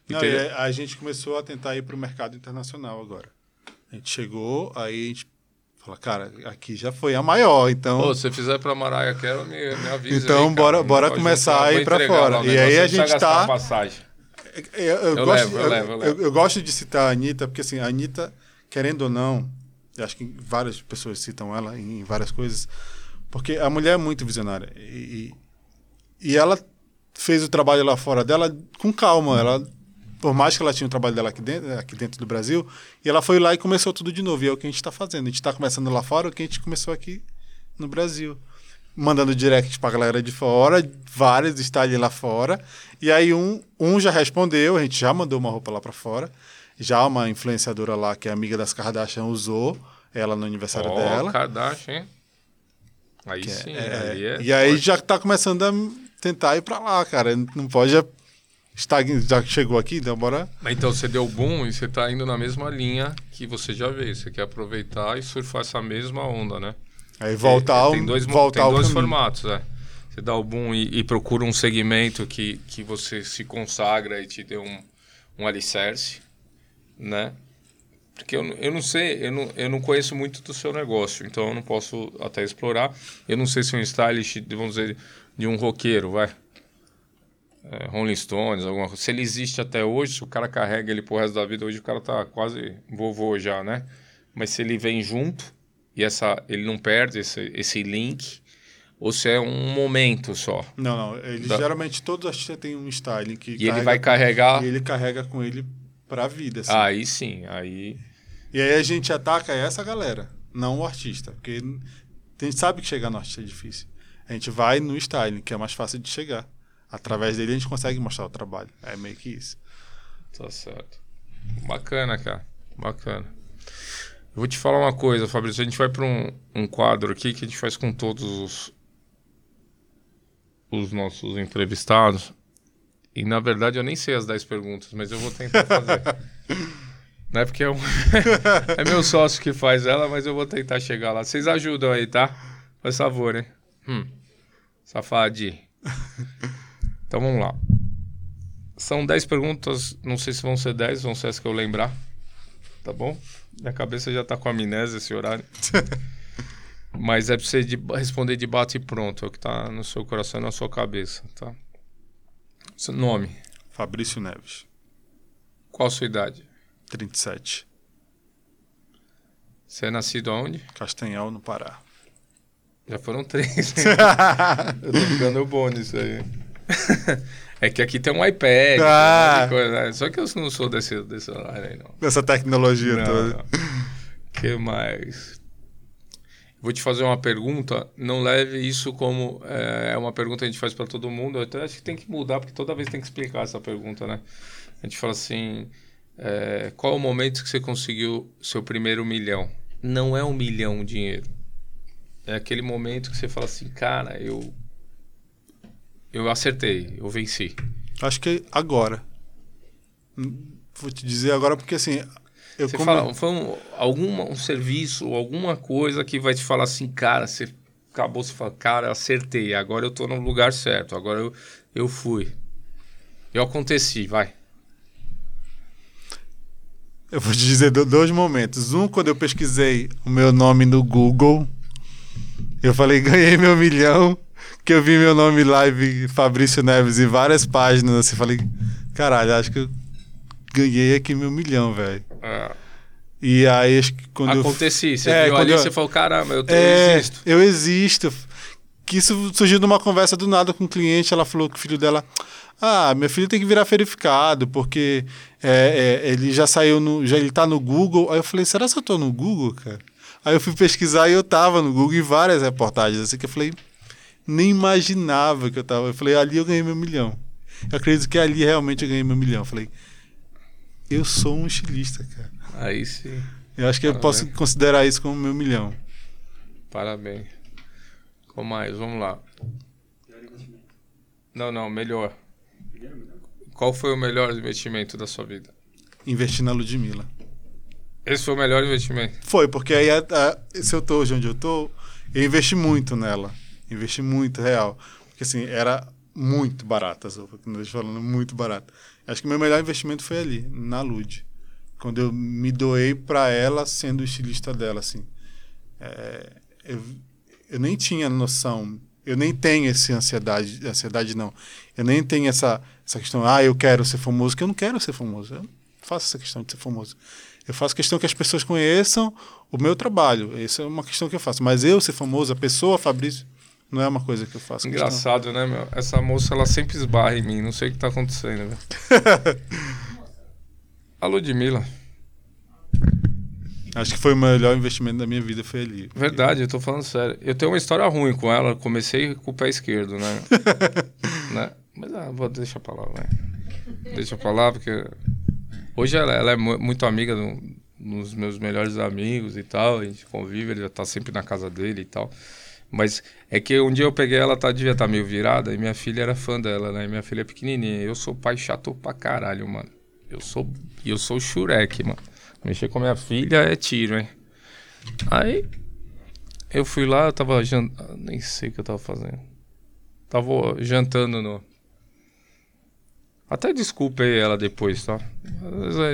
Não, a gente começou a tentar ir para o mercado internacional agora. A gente chegou, aí a gente fala, cara, aqui já foi a maior, então. Pô, se você fizer pra Mariah Carey, me, me avisa. Então, aí, bora- bora começar a ir entregar fora. lá E aí a gente tá- passagem. Eu, eu Eu gosto, levo, eu levo, eu eu- levo. eu gosto de citar a Anitta, porque assim, a Anitta, querendo ou não, acho que várias pessoas citam ela em várias coisas, porque a mulher é muito visionária. E, e, ela fez o trabalho lá fora dela com calma. Ela, por mais que ela tinha o trabalho dela aqui dentro, aqui dentro do Brasil, e ela foi lá e começou tudo de novo. E é o que a gente está fazendo. A gente está começando lá fora o que a gente começou aqui no Brasil. Mandando direct pra galera de fora, vários ali lá fora. E aí um, um já respondeu, a gente já mandou uma roupa lá pra fora. Já uma influenciadora lá, que é amiga das Kardashian, usou ela no aniversário Ó, dela. Kardashian, hein? Aí sim, É, aí é e aí já tá começando a tentar ir pra lá, cara. Não pode estar já chegou aqui, então bora. Então você deu boom e você tá indo na mesma linha que você já veio. Você quer aproveitar e surfar essa mesma onda, né? Aí voltar ao, tem dois, voltar tem dois formatos, é. Você dá o boom e, e procura um segmento que, que você se consagra e te dê um, um alicerce, né? Porque eu, eu não sei, eu não, eu não conheço muito do seu negócio, então eu não posso até explorar. Eu não sei se um stylist, vamos dizer, de um roqueiro, vai. É, Rolling Stones, alguma coisa. Se ele existe até hoje, se o cara carrega ele pro resto da vida, hoje o cara tá quase vovô já, né? Mas se ele vem junto e essa, ele não perde esse, esse link, ou se é um momento só. Não, não. Ele, Da- Geralmente todos os artistas têm um styling que E ele vai carregar. E ele carrega com ele pra vida, assim. Aí sim, aí. E aí a gente ataca essa galera, não o artista. Porque a gente sabe que chegar no artista é difícil. A gente vai no styling, que é mais fácil de chegar. Através dele a gente consegue mostrar o trabalho. É meio que isso. Tá certo. Bacana, cara. Bacana. Eu vou te falar uma coisa, Fabrício. A gente vai para um, um quadro aqui que a gente faz com todos os, os nossos entrevistados. E na verdade eu nem sei as 10 perguntas, mas eu vou tentar fazer. Não é porque é, um- é meu sócio que faz ela, mas eu vou tentar chegar lá. Vocês ajudam aí, tá? Faz favor, hein? Hum. Safadi. Então vamos lá. São 10 perguntas, não sei se vão ser 10, vão ser as que eu lembrar. Tá bom? Minha cabeça já tá com amnésia esse horário. Mas é pra você de- responder de bate e pronto. É o que tá no seu coração e na sua cabeça, tá? Seu nome. Fabrício Neves, Qual sua idade? 37. Você é nascido aonde? Castanhal, no Pará. Já foram três. hein? eu tô ficando bom nisso aí. é que aqui tem um iPad, Ah. coisa, né? Só que eu não sou desse, desse horário aí, não. Essa tecnologia Não, toda. não. que mais? Vou te fazer uma pergunta. Não leve isso como é, é uma pergunta que a gente faz para todo mundo. Eu até acho que tem que mudar porque toda vez tem que explicar essa pergunta, né? A gente fala assim: é, qual o momento que você conseguiu seu primeiro milhão? Não é um milhão dinheiro. É aquele momento que você fala assim, cara, eu eu acertei, eu venci. Acho que agora. Hum, Vou te dizer agora porque assim. Eu Você como- fala, foi um, alguma, um serviço, alguma coisa que vai te falar assim, cara, você acabou, você fala, cara, acertei, agora eu tô no lugar certo, agora eu, eu fui. Eu aconteci, vai. Eu vou te dizer do- dois momentos. Um, quando eu pesquisei o meu nome no Google, eu falei, ganhei meu milhão, que eu vi meu nome live Fabrício Neves em várias páginas, assim, falei, caralho, acho que eu ganhei aqui meu milhão, velho. Ah, E aí, acho que quando eu... aconteci, você É, viu ali, eu- você falou, caramba, eu, tô, É, eu existo. eu existo. Que isso surgiu numa conversa do nada com um cliente. Ela falou que o filho dela. Ah, meu filho tem que virar verificado, porque é, é, ele já saiu no. Já ele tá no Google. Aí eu falei, será que eu tô no Google, cara? Aí eu fui pesquisar e eu tava no Google em várias reportagens, assim que eu falei, nem imaginava que eu tava. Eu falei, ali eu ganhei meu milhão. Eu acredito que ali realmente eu ganhei meu milhão. Eu falei, eu sou um estilista, cara. Aí sim, Eu acho que eu Parabéns. posso considerar isso como meu milhão. parabéns. Com mais, vamos lá. Não, não, melhor. Qual foi o melhor investimento da sua vida? Investir na Ludmilla. Esse foi o melhor investimento. Foi, porque aí a- a- se eu tô hoje onde eu tô, eu investi muito nela. Investi muito, real. Porque assim, era muito barata as roupas, como eu tô falando, muito barata. Acho que meu melhor investimento foi ali, na Lud. Quando eu me doei pra ela sendo estilista dela, assim. É, eu, eu nem tinha noção, eu nem tenho essa ansiedade, ansiedade não. Eu nem tenho essa, essa questão, ah, eu quero ser famoso, que eu não quero ser famoso. Eu não faço essa questão de ser famoso. Eu faço questão que as pessoas conheçam o meu trabalho. Essa é uma questão que eu faço. Mas eu ser famoso, a pessoa, Fabrício, não é uma coisa que eu faço. questão. Engraçado, né, meu? Essa moça, ela sempre esbarra em mim. Não sei o que tá acontecendo, velho. A Ludmilla. Acho que foi o melhor investimento da minha vida, foi ali. Verdade, eu tô falando sério. Eu tenho uma história ruim com ela. Comecei com o pé esquerdo, né? né? Mas ah, vou deixar pra lá, vai. Deixa pra lá, porque... Hoje ela, ela é mu- muito amiga do- dos meus melhores amigos e tal. A gente convive, ele já tá sempre na casa dele e tal. Mas é que um dia eu peguei ela, tá, devia estar meio virada, e minha filha era fã dela, né? Minha filha é pequenininha. Eu sou pai chato pra caralho, mano. Eu sou, eu sou Shurek, mano. Mexer com minha filha é tiro, hein? Aí eu fui lá, eu tava jantando. Nem sei o que eu tava fazendo. Tava jantando no. Até desculpei ela depois, tá?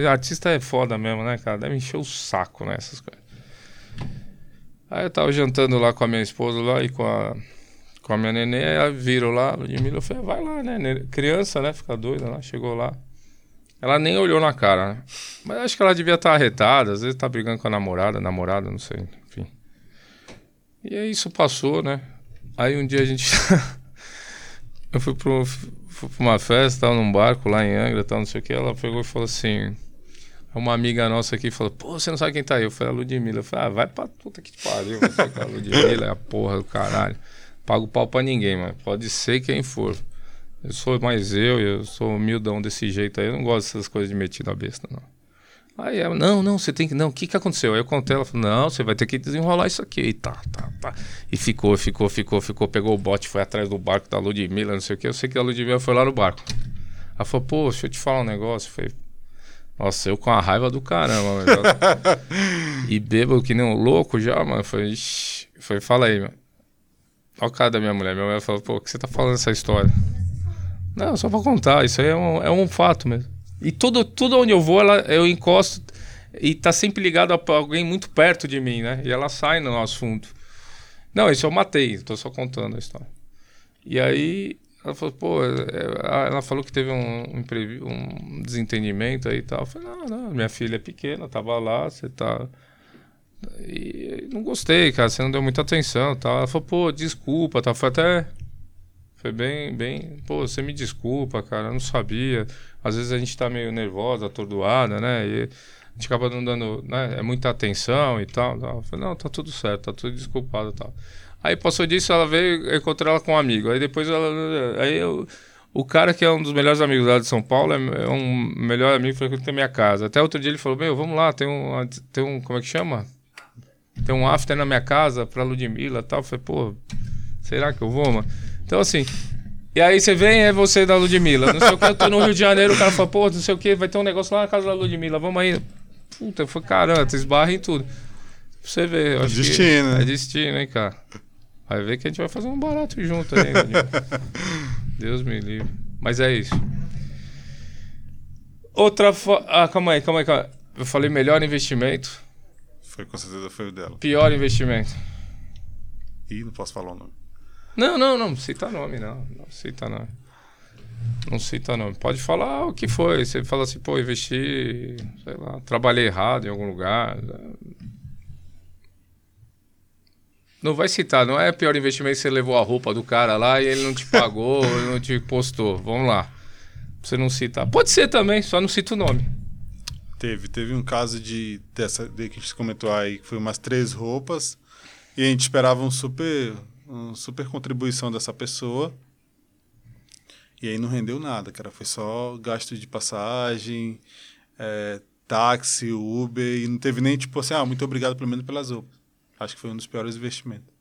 É, Artista é foda mesmo, né, cara? Deve encher o saco, né, essas coisas. Aí eu tava jantando lá com a minha esposa lá e com a, com a minha neném, aí ela viram lá, Ludmilla, eu falei, vai lá, né? Criança, né? Fica doida lá, chegou lá. Ela nem olhou na cara, né? Mas acho que ela devia estar arretada, às vezes tá brigando com a namorada, namorada, não sei, enfim. E aí isso passou, né? Aí um dia a gente. eu fui, pro, fui pra uma festa, tava num barco lá em Angra, tal, não sei o que. Ela pegou e falou assim. Uma amiga nossa aqui falou: Pô, você não sabe quem tá aí? Eu falei: A Ludmilla. Eu falei: Ah, vai pra puta que pariu. É a Ludmilla é a porra do caralho. Pago pau pra ninguém, mano. Pode ser quem for. Eu sou mais eu, eu sou humildão desse jeito aí. Eu não gosto dessas coisas de metido a besta, não. Aí ela, não, não, você tem que. Não, o que que aconteceu? Aí eu contei, ela falou, não, você vai ter que desenrolar isso aqui. E tá, tá, tá. E ficou, ficou, ficou, ficou, pegou o bote, foi atrás do barco da Ludmilla, não sei o que. Eu sei que a Ludmilla foi lá no barco. Ela falou, pô, deixa eu te falar um negócio. Eu falei, nossa, eu com a raiva do caramba, mano. e bêbado que nem um louco já, mano. Foi, foi, fala aí, mano. Olha o cara da minha mulher. Minha mulher falou, pô, o que você tá falando essa história? Não, só pra contar, isso aí é um, é um fato mesmo. E tudo, tudo onde eu vou, ela, eu encosto e tá sempre ligado a alguém muito perto de mim, né? E ela sai no assunto. Não, isso eu matei, tô só contando a história. E aí ela falou, pô, é, ela falou que teve um, um, desentendimento aí e tal. Eu falei, não, não, minha filha é pequena, tava lá, você tá. E não gostei, cara, você não deu muita atenção tal. Ela falou, pô, desculpa, tá? Foi até. Foi bem, bem. Pô, você me desculpa, cara, eu não sabia. Às vezes a gente tá meio nervosa, atordoada, né? E a gente acaba não dando né, é muita atenção e tal. tal. Eu falei, não, tá tudo certo, tá tudo desculpado e tal. Aí passou disso, ela veio, eu encontrei ela com um amigo. Aí depois ela. Aí eu, o cara que é um dos melhores amigos lá de São Paulo é, é um melhor amigo que frequenta a minha casa. Até outro dia ele falou: Meu, vamos lá, tem um, tem um. Como é que chama? Tem um after na minha casa pra Ludmilla e tal. Eu falei, pô, será que eu vou, mano? Então assim. E aí você vem, é você da Ludmilla. Não sei o que, eu tô no Rio de Janeiro, o cara fala, pô, não sei o que, vai ter um negócio lá na casa da Ludmilla, vamos aí. Puta, foi caramba, tu esbarra em tudo. Pra você ver, eu acho que destino, né? É destino, hein, cara. Vai ver que a gente vai fazer um barato junto aí. Deus me livre. Mas é isso. Outra. Fo... Ah, calma aí, calma aí, calma aí. Eu falei melhor investimento, Foi, com certeza foi o dela. pior investimento. Ih, não posso falar o nome. Não, não, não, cita nome, não. Não cita nome. Não cita nome. Pode falar o que foi. Você fala assim, pô, investi, sei lá, trabalhei errado em algum lugar. Não vai citar, não é pior investimento que você levou a roupa do cara lá e ele não te pagou, ele não te postou. Vamos lá. Pra Você não citar. Pode ser também, só não cita o nome. Teve, teve um caso de dessa de que a gente comentou aí, que foi umas três roupas e a gente esperava um super, um super contribuição dessa pessoa. E aí não rendeu nada, cara. Foi só gasto de passagem, é, táxi, Uber, e não teve nem tipo assim, ah, muito obrigado pelo menos pelas roupas. Acho que foi um dos piores investimentos.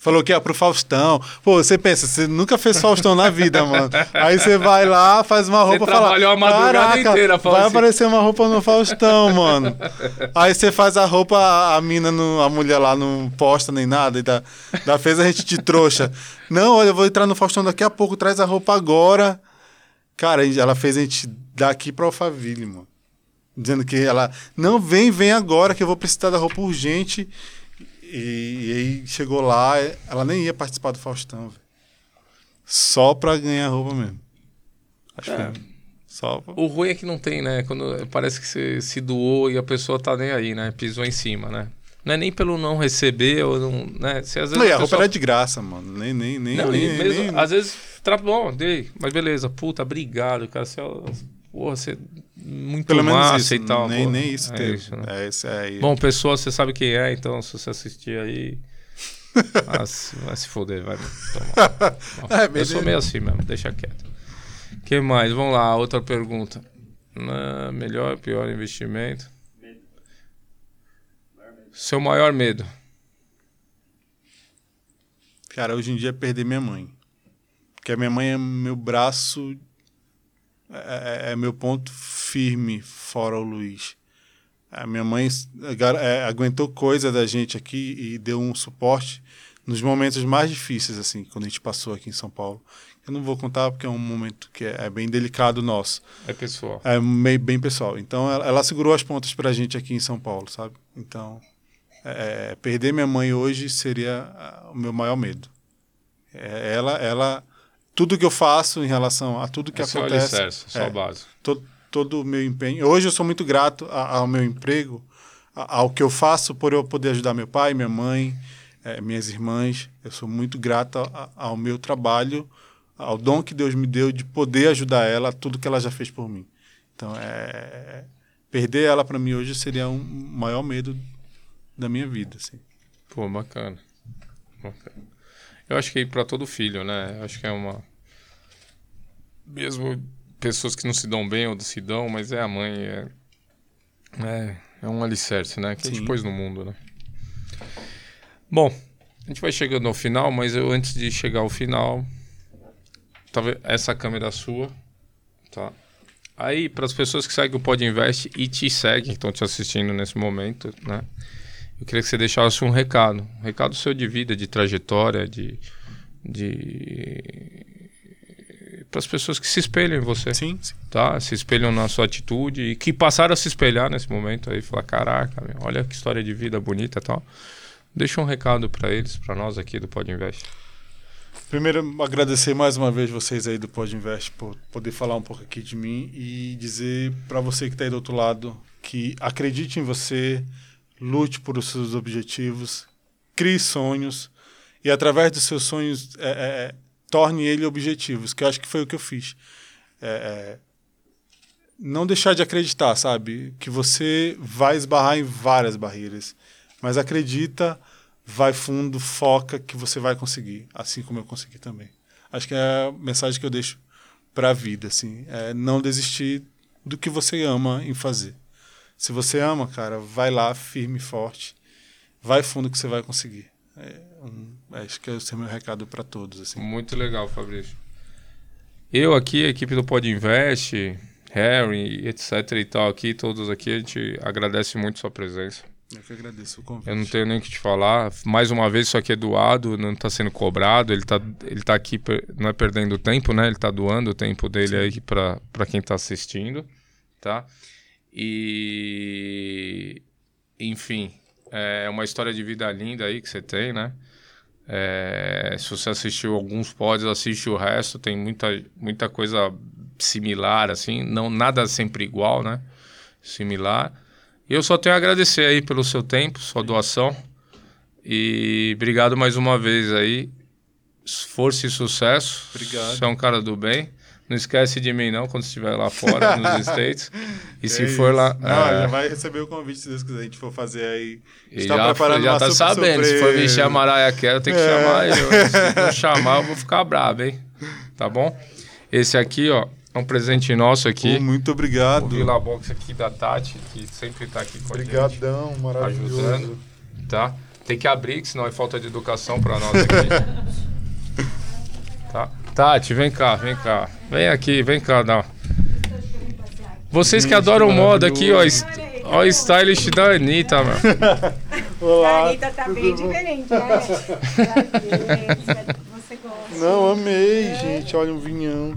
Falou que é pro Faustão. Pô, você pensa, você nunca fez Faustão na vida, mano. Aí você vai lá, faz uma roupa e fala. trabalhou a madrugada "Caraca, inteira, fala Vai assim." aparecer uma roupa no Faustão, mano. Aí você faz a roupa, a mina, no, a mulher lá não posta nem nada. E da, da fez a gente de trouxa. Não, olha, eu vou entrar no Faustão daqui a pouco, traz a roupa agora. Cara, ela fez a gente daqui pra Alphaville, mano. Dizendo que ela, não, vem, vem agora que eu vou precisar da roupa urgente. E, e aí chegou lá, ela nem ia participar do Faustão, velho. Só pra ganhar roupa mesmo. Acho É. que só pra... O ruim é que não tem, né? Quando parece que você se doou e a pessoa tá nem aí, né? Pisou em cima, né? Não é nem pelo não receber ou não, né? Se às vezes Não, a a roupa pessoa- era de graça, mano. Nem, nem, nem, Não, nem, mesmo, nem- às vezes, tra... bom, dei, mas beleza, puta, obrigado, cara. Você, é- porra, você é muito Pelo menos massa isso. e tal. nem, nem isso é teve. Isso, né? É, isso aí. Bom, pessoa, você sabe quem é, então se você assistir aí. ah, se- vai se foder, vai tomar. Bom, É, eu beleza. sou meio assim mesmo, deixa quieto. que mais? Vamos lá, outra pergunta. Ah, melhor, pior investimento? Seu maior medo? Cara, hoje em dia é perder minha mãe. Porque a minha mãe é meu braço, é, é- é meu ponto firme fora o Luiz. A minha mãe é, aguentou coisa da gente aqui e deu um suporte nos momentos mais difíceis, assim, quando a gente passou aqui em São Paulo. Eu não vou contar porque é um momento que é, é bem delicado nosso. É pessoal. É meio bem pessoal. Então ela, ela segurou as pontas pra gente aqui em São Paulo, sabe? Então, é, perder minha mãe hoje seria ah, o meu maior medo. É, ela, ela, tudo que eu faço em relação a tudo que é só acontece, alicerce, só é, base. todo, todo o meu empenho. Hoje eu sou muito grato a- ao meu emprego, a- ao que eu faço por eu poder ajudar meu pai, minha mãe, eh, minhas irmãs. Eu sou muito grato a- ao meu trabalho, ao dom que Deus me deu de poder ajudar ela tudo que ela já fez por mim. Então, é, perder ela para mim hoje seria um maior medo da minha vida, assim. Pô, bacana. Bacana. Eu acho que para todo filho, né? Eu acho que é uma. Mesmo pessoas que não se dão bem ou se dão, mas é a mãe, é. É, é um alicerce, né? Que a gente Sim. pôs no mundo, né? Bom, a gente vai chegando ao final, mas eu antes de chegar ao final. Talvez essa câmera é sua, tá? Aí, para as pessoas que seguem o Pod Invest e te seguem, que estão te assistindo nesse momento, né? Eu queria que você deixasse um recado. Um recado seu de vida, de trajetória, de. de... Para as pessoas que se espelham em você, Sim, sim. tá? Se espelham na sua atitude e que passaram a se espelhar nesse momento aí. Falar: caraca, meu, olha que história de vida bonita e tal. Deixa um recado para eles, para nós aqui do Pod Invest. Primeiro, agradecer mais uma vez vocês aí do Pod Invest por poder falar um pouco aqui de mim e dizer para você que está aí do outro lado que acredite em você, lute por os seus objetivos, crie sonhos e através dos seus sonhos é, é, é, torne ele objetivos, que eu acho que foi o que eu fiz. É, é, não deixar de acreditar, sabe? Que você vai esbarrar em várias barreiras, mas acredita, vai fundo, foca que você vai conseguir, assim como eu consegui também. Acho que é a mensagem que eu deixo para a vida, assim, é não desistir do que você ama em fazer. Se você ama, cara, vai lá firme e forte, vai fundo que você vai conseguir. É, um, acho que esse é o meu recado para todos, assim. Muito legal, Fabrício. Eu aqui, a equipe do Pod Invest, Harry, etc e tal, aqui, todos aqui, a gente agradece muito sua presença. Eu que agradeço o convite. Eu não tenho nem o que te falar. Mais uma vez, isso aqui é doado, não está sendo cobrado. Ele está ele tá aqui, não é perdendo tempo, né? Ele está doando o tempo dele aí para quem está assistindo, tá? E... Enfim, é uma história de vida linda aí que você tem, né? É, se você assistiu alguns pods, assiste o resto. Tem muita, muita coisa similar, assim. Não, nada sempre igual, né? Similar. E eu só tenho a agradecer aí pelo seu tempo, sua doação. E obrigado mais uma vez aí. Força e sucesso. Obrigado. Você é um cara do bem. Não esquece de mim não quando estiver lá fora, nos States. E se É for isso. lá... Não, é, já vai receber o convite se Deus quiser. A gente for fazer aí. e Está já, preparando já tá sabendo, se for me chamar Carey, eu tenho que É. chamar eu. Se não chamar, eu vou ficar brabo, hein? Tá bom? Esse aqui, ó, é um presente nosso aqui. Muito O obrigado. Vila Box aqui da Tati, que sempre tá aqui com a gente. Obrigadão, maravilhoso. ajudando, tá? Tem que abrir, que senão é falta de educação pra nós aqui. tá? Tati, vem cá, vem cá. Vem aqui, vem cá, dá. Vocês que adoram moda aqui, ó, ó o stylish da Anitta, mano. A Olá. Anitta tá bem diferente, né? Você gosta. Não, amei, gente. Olha um vinhão.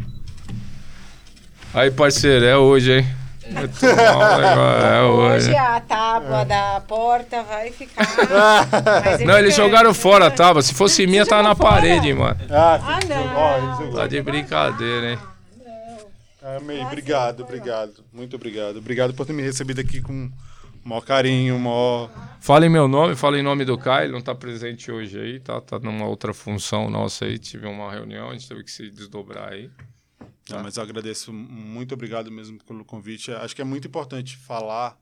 Aí, parceiro, é hoje, hein? Né? é hoje. Hoje a tábua da porta vai ficar. Mas Não, eles jogaram fora a tábua. Se fosse minha, tava na fora? parede, mano. Ah, Ah, não. ele. Tá de brincadeira, hein? Amei, obrigado, obrigado. Muito obrigado. Obrigado por ter me recebido aqui com o maior carinho, o maior. Fala em meu nome, fala em nome do Caio, ele não tá presente hoje aí, tá? Tá numa outra função nossa aí, tive uma reunião, a gente teve que se desdobrar aí. Não, mas eu agradeço, muito obrigado mesmo pelo convite. Acho que é muito importante falar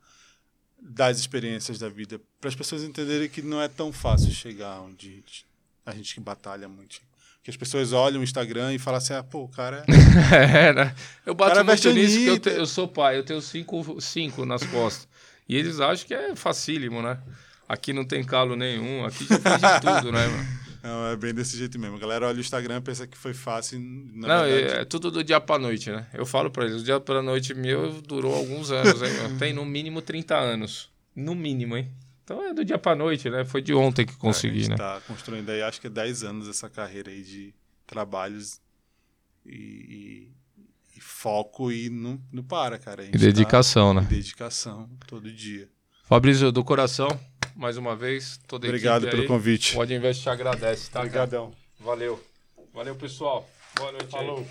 das experiências da vida, para as pessoas entenderem que não é tão fácil chegar onde a gente que batalha muito. Que as pessoas olham o Instagram e falam assim: ah, pô, o cara é. é, né? Eu bato Cara, muito veste nisso que eu, te- eu sou pai, eu tenho cinco, cinco nas costas. E eles acham que é facílimo, né? Aqui não tem calo nenhum, aqui já fez de tudo, né, mano? Não, é bem desse jeito mesmo. A galera olha o Instagram e pensa que foi fácil. não, verdade, é, é tudo do dia pra noite, né? Eu falo pra eles, o dia pra noite meu durou alguns anos, hein? Tem no mínimo 30 anos. No mínimo, hein? Então é do dia pra noite, né? Foi de ontem que a consegui, gente né? tá construindo aí, acho que 10 anos essa carreira aí de trabalhos e, e- e foco e não, não para, cara. A E dedicação, tá- né? e dedicação todo dia. Fabrício, do coração, mais uma vez, toda Obrigado pelo aí, convite. O Adinvest te agradece, tá? cara? Obrigadão. Valeu. Valeu, pessoal. Boa noite aí. Falou.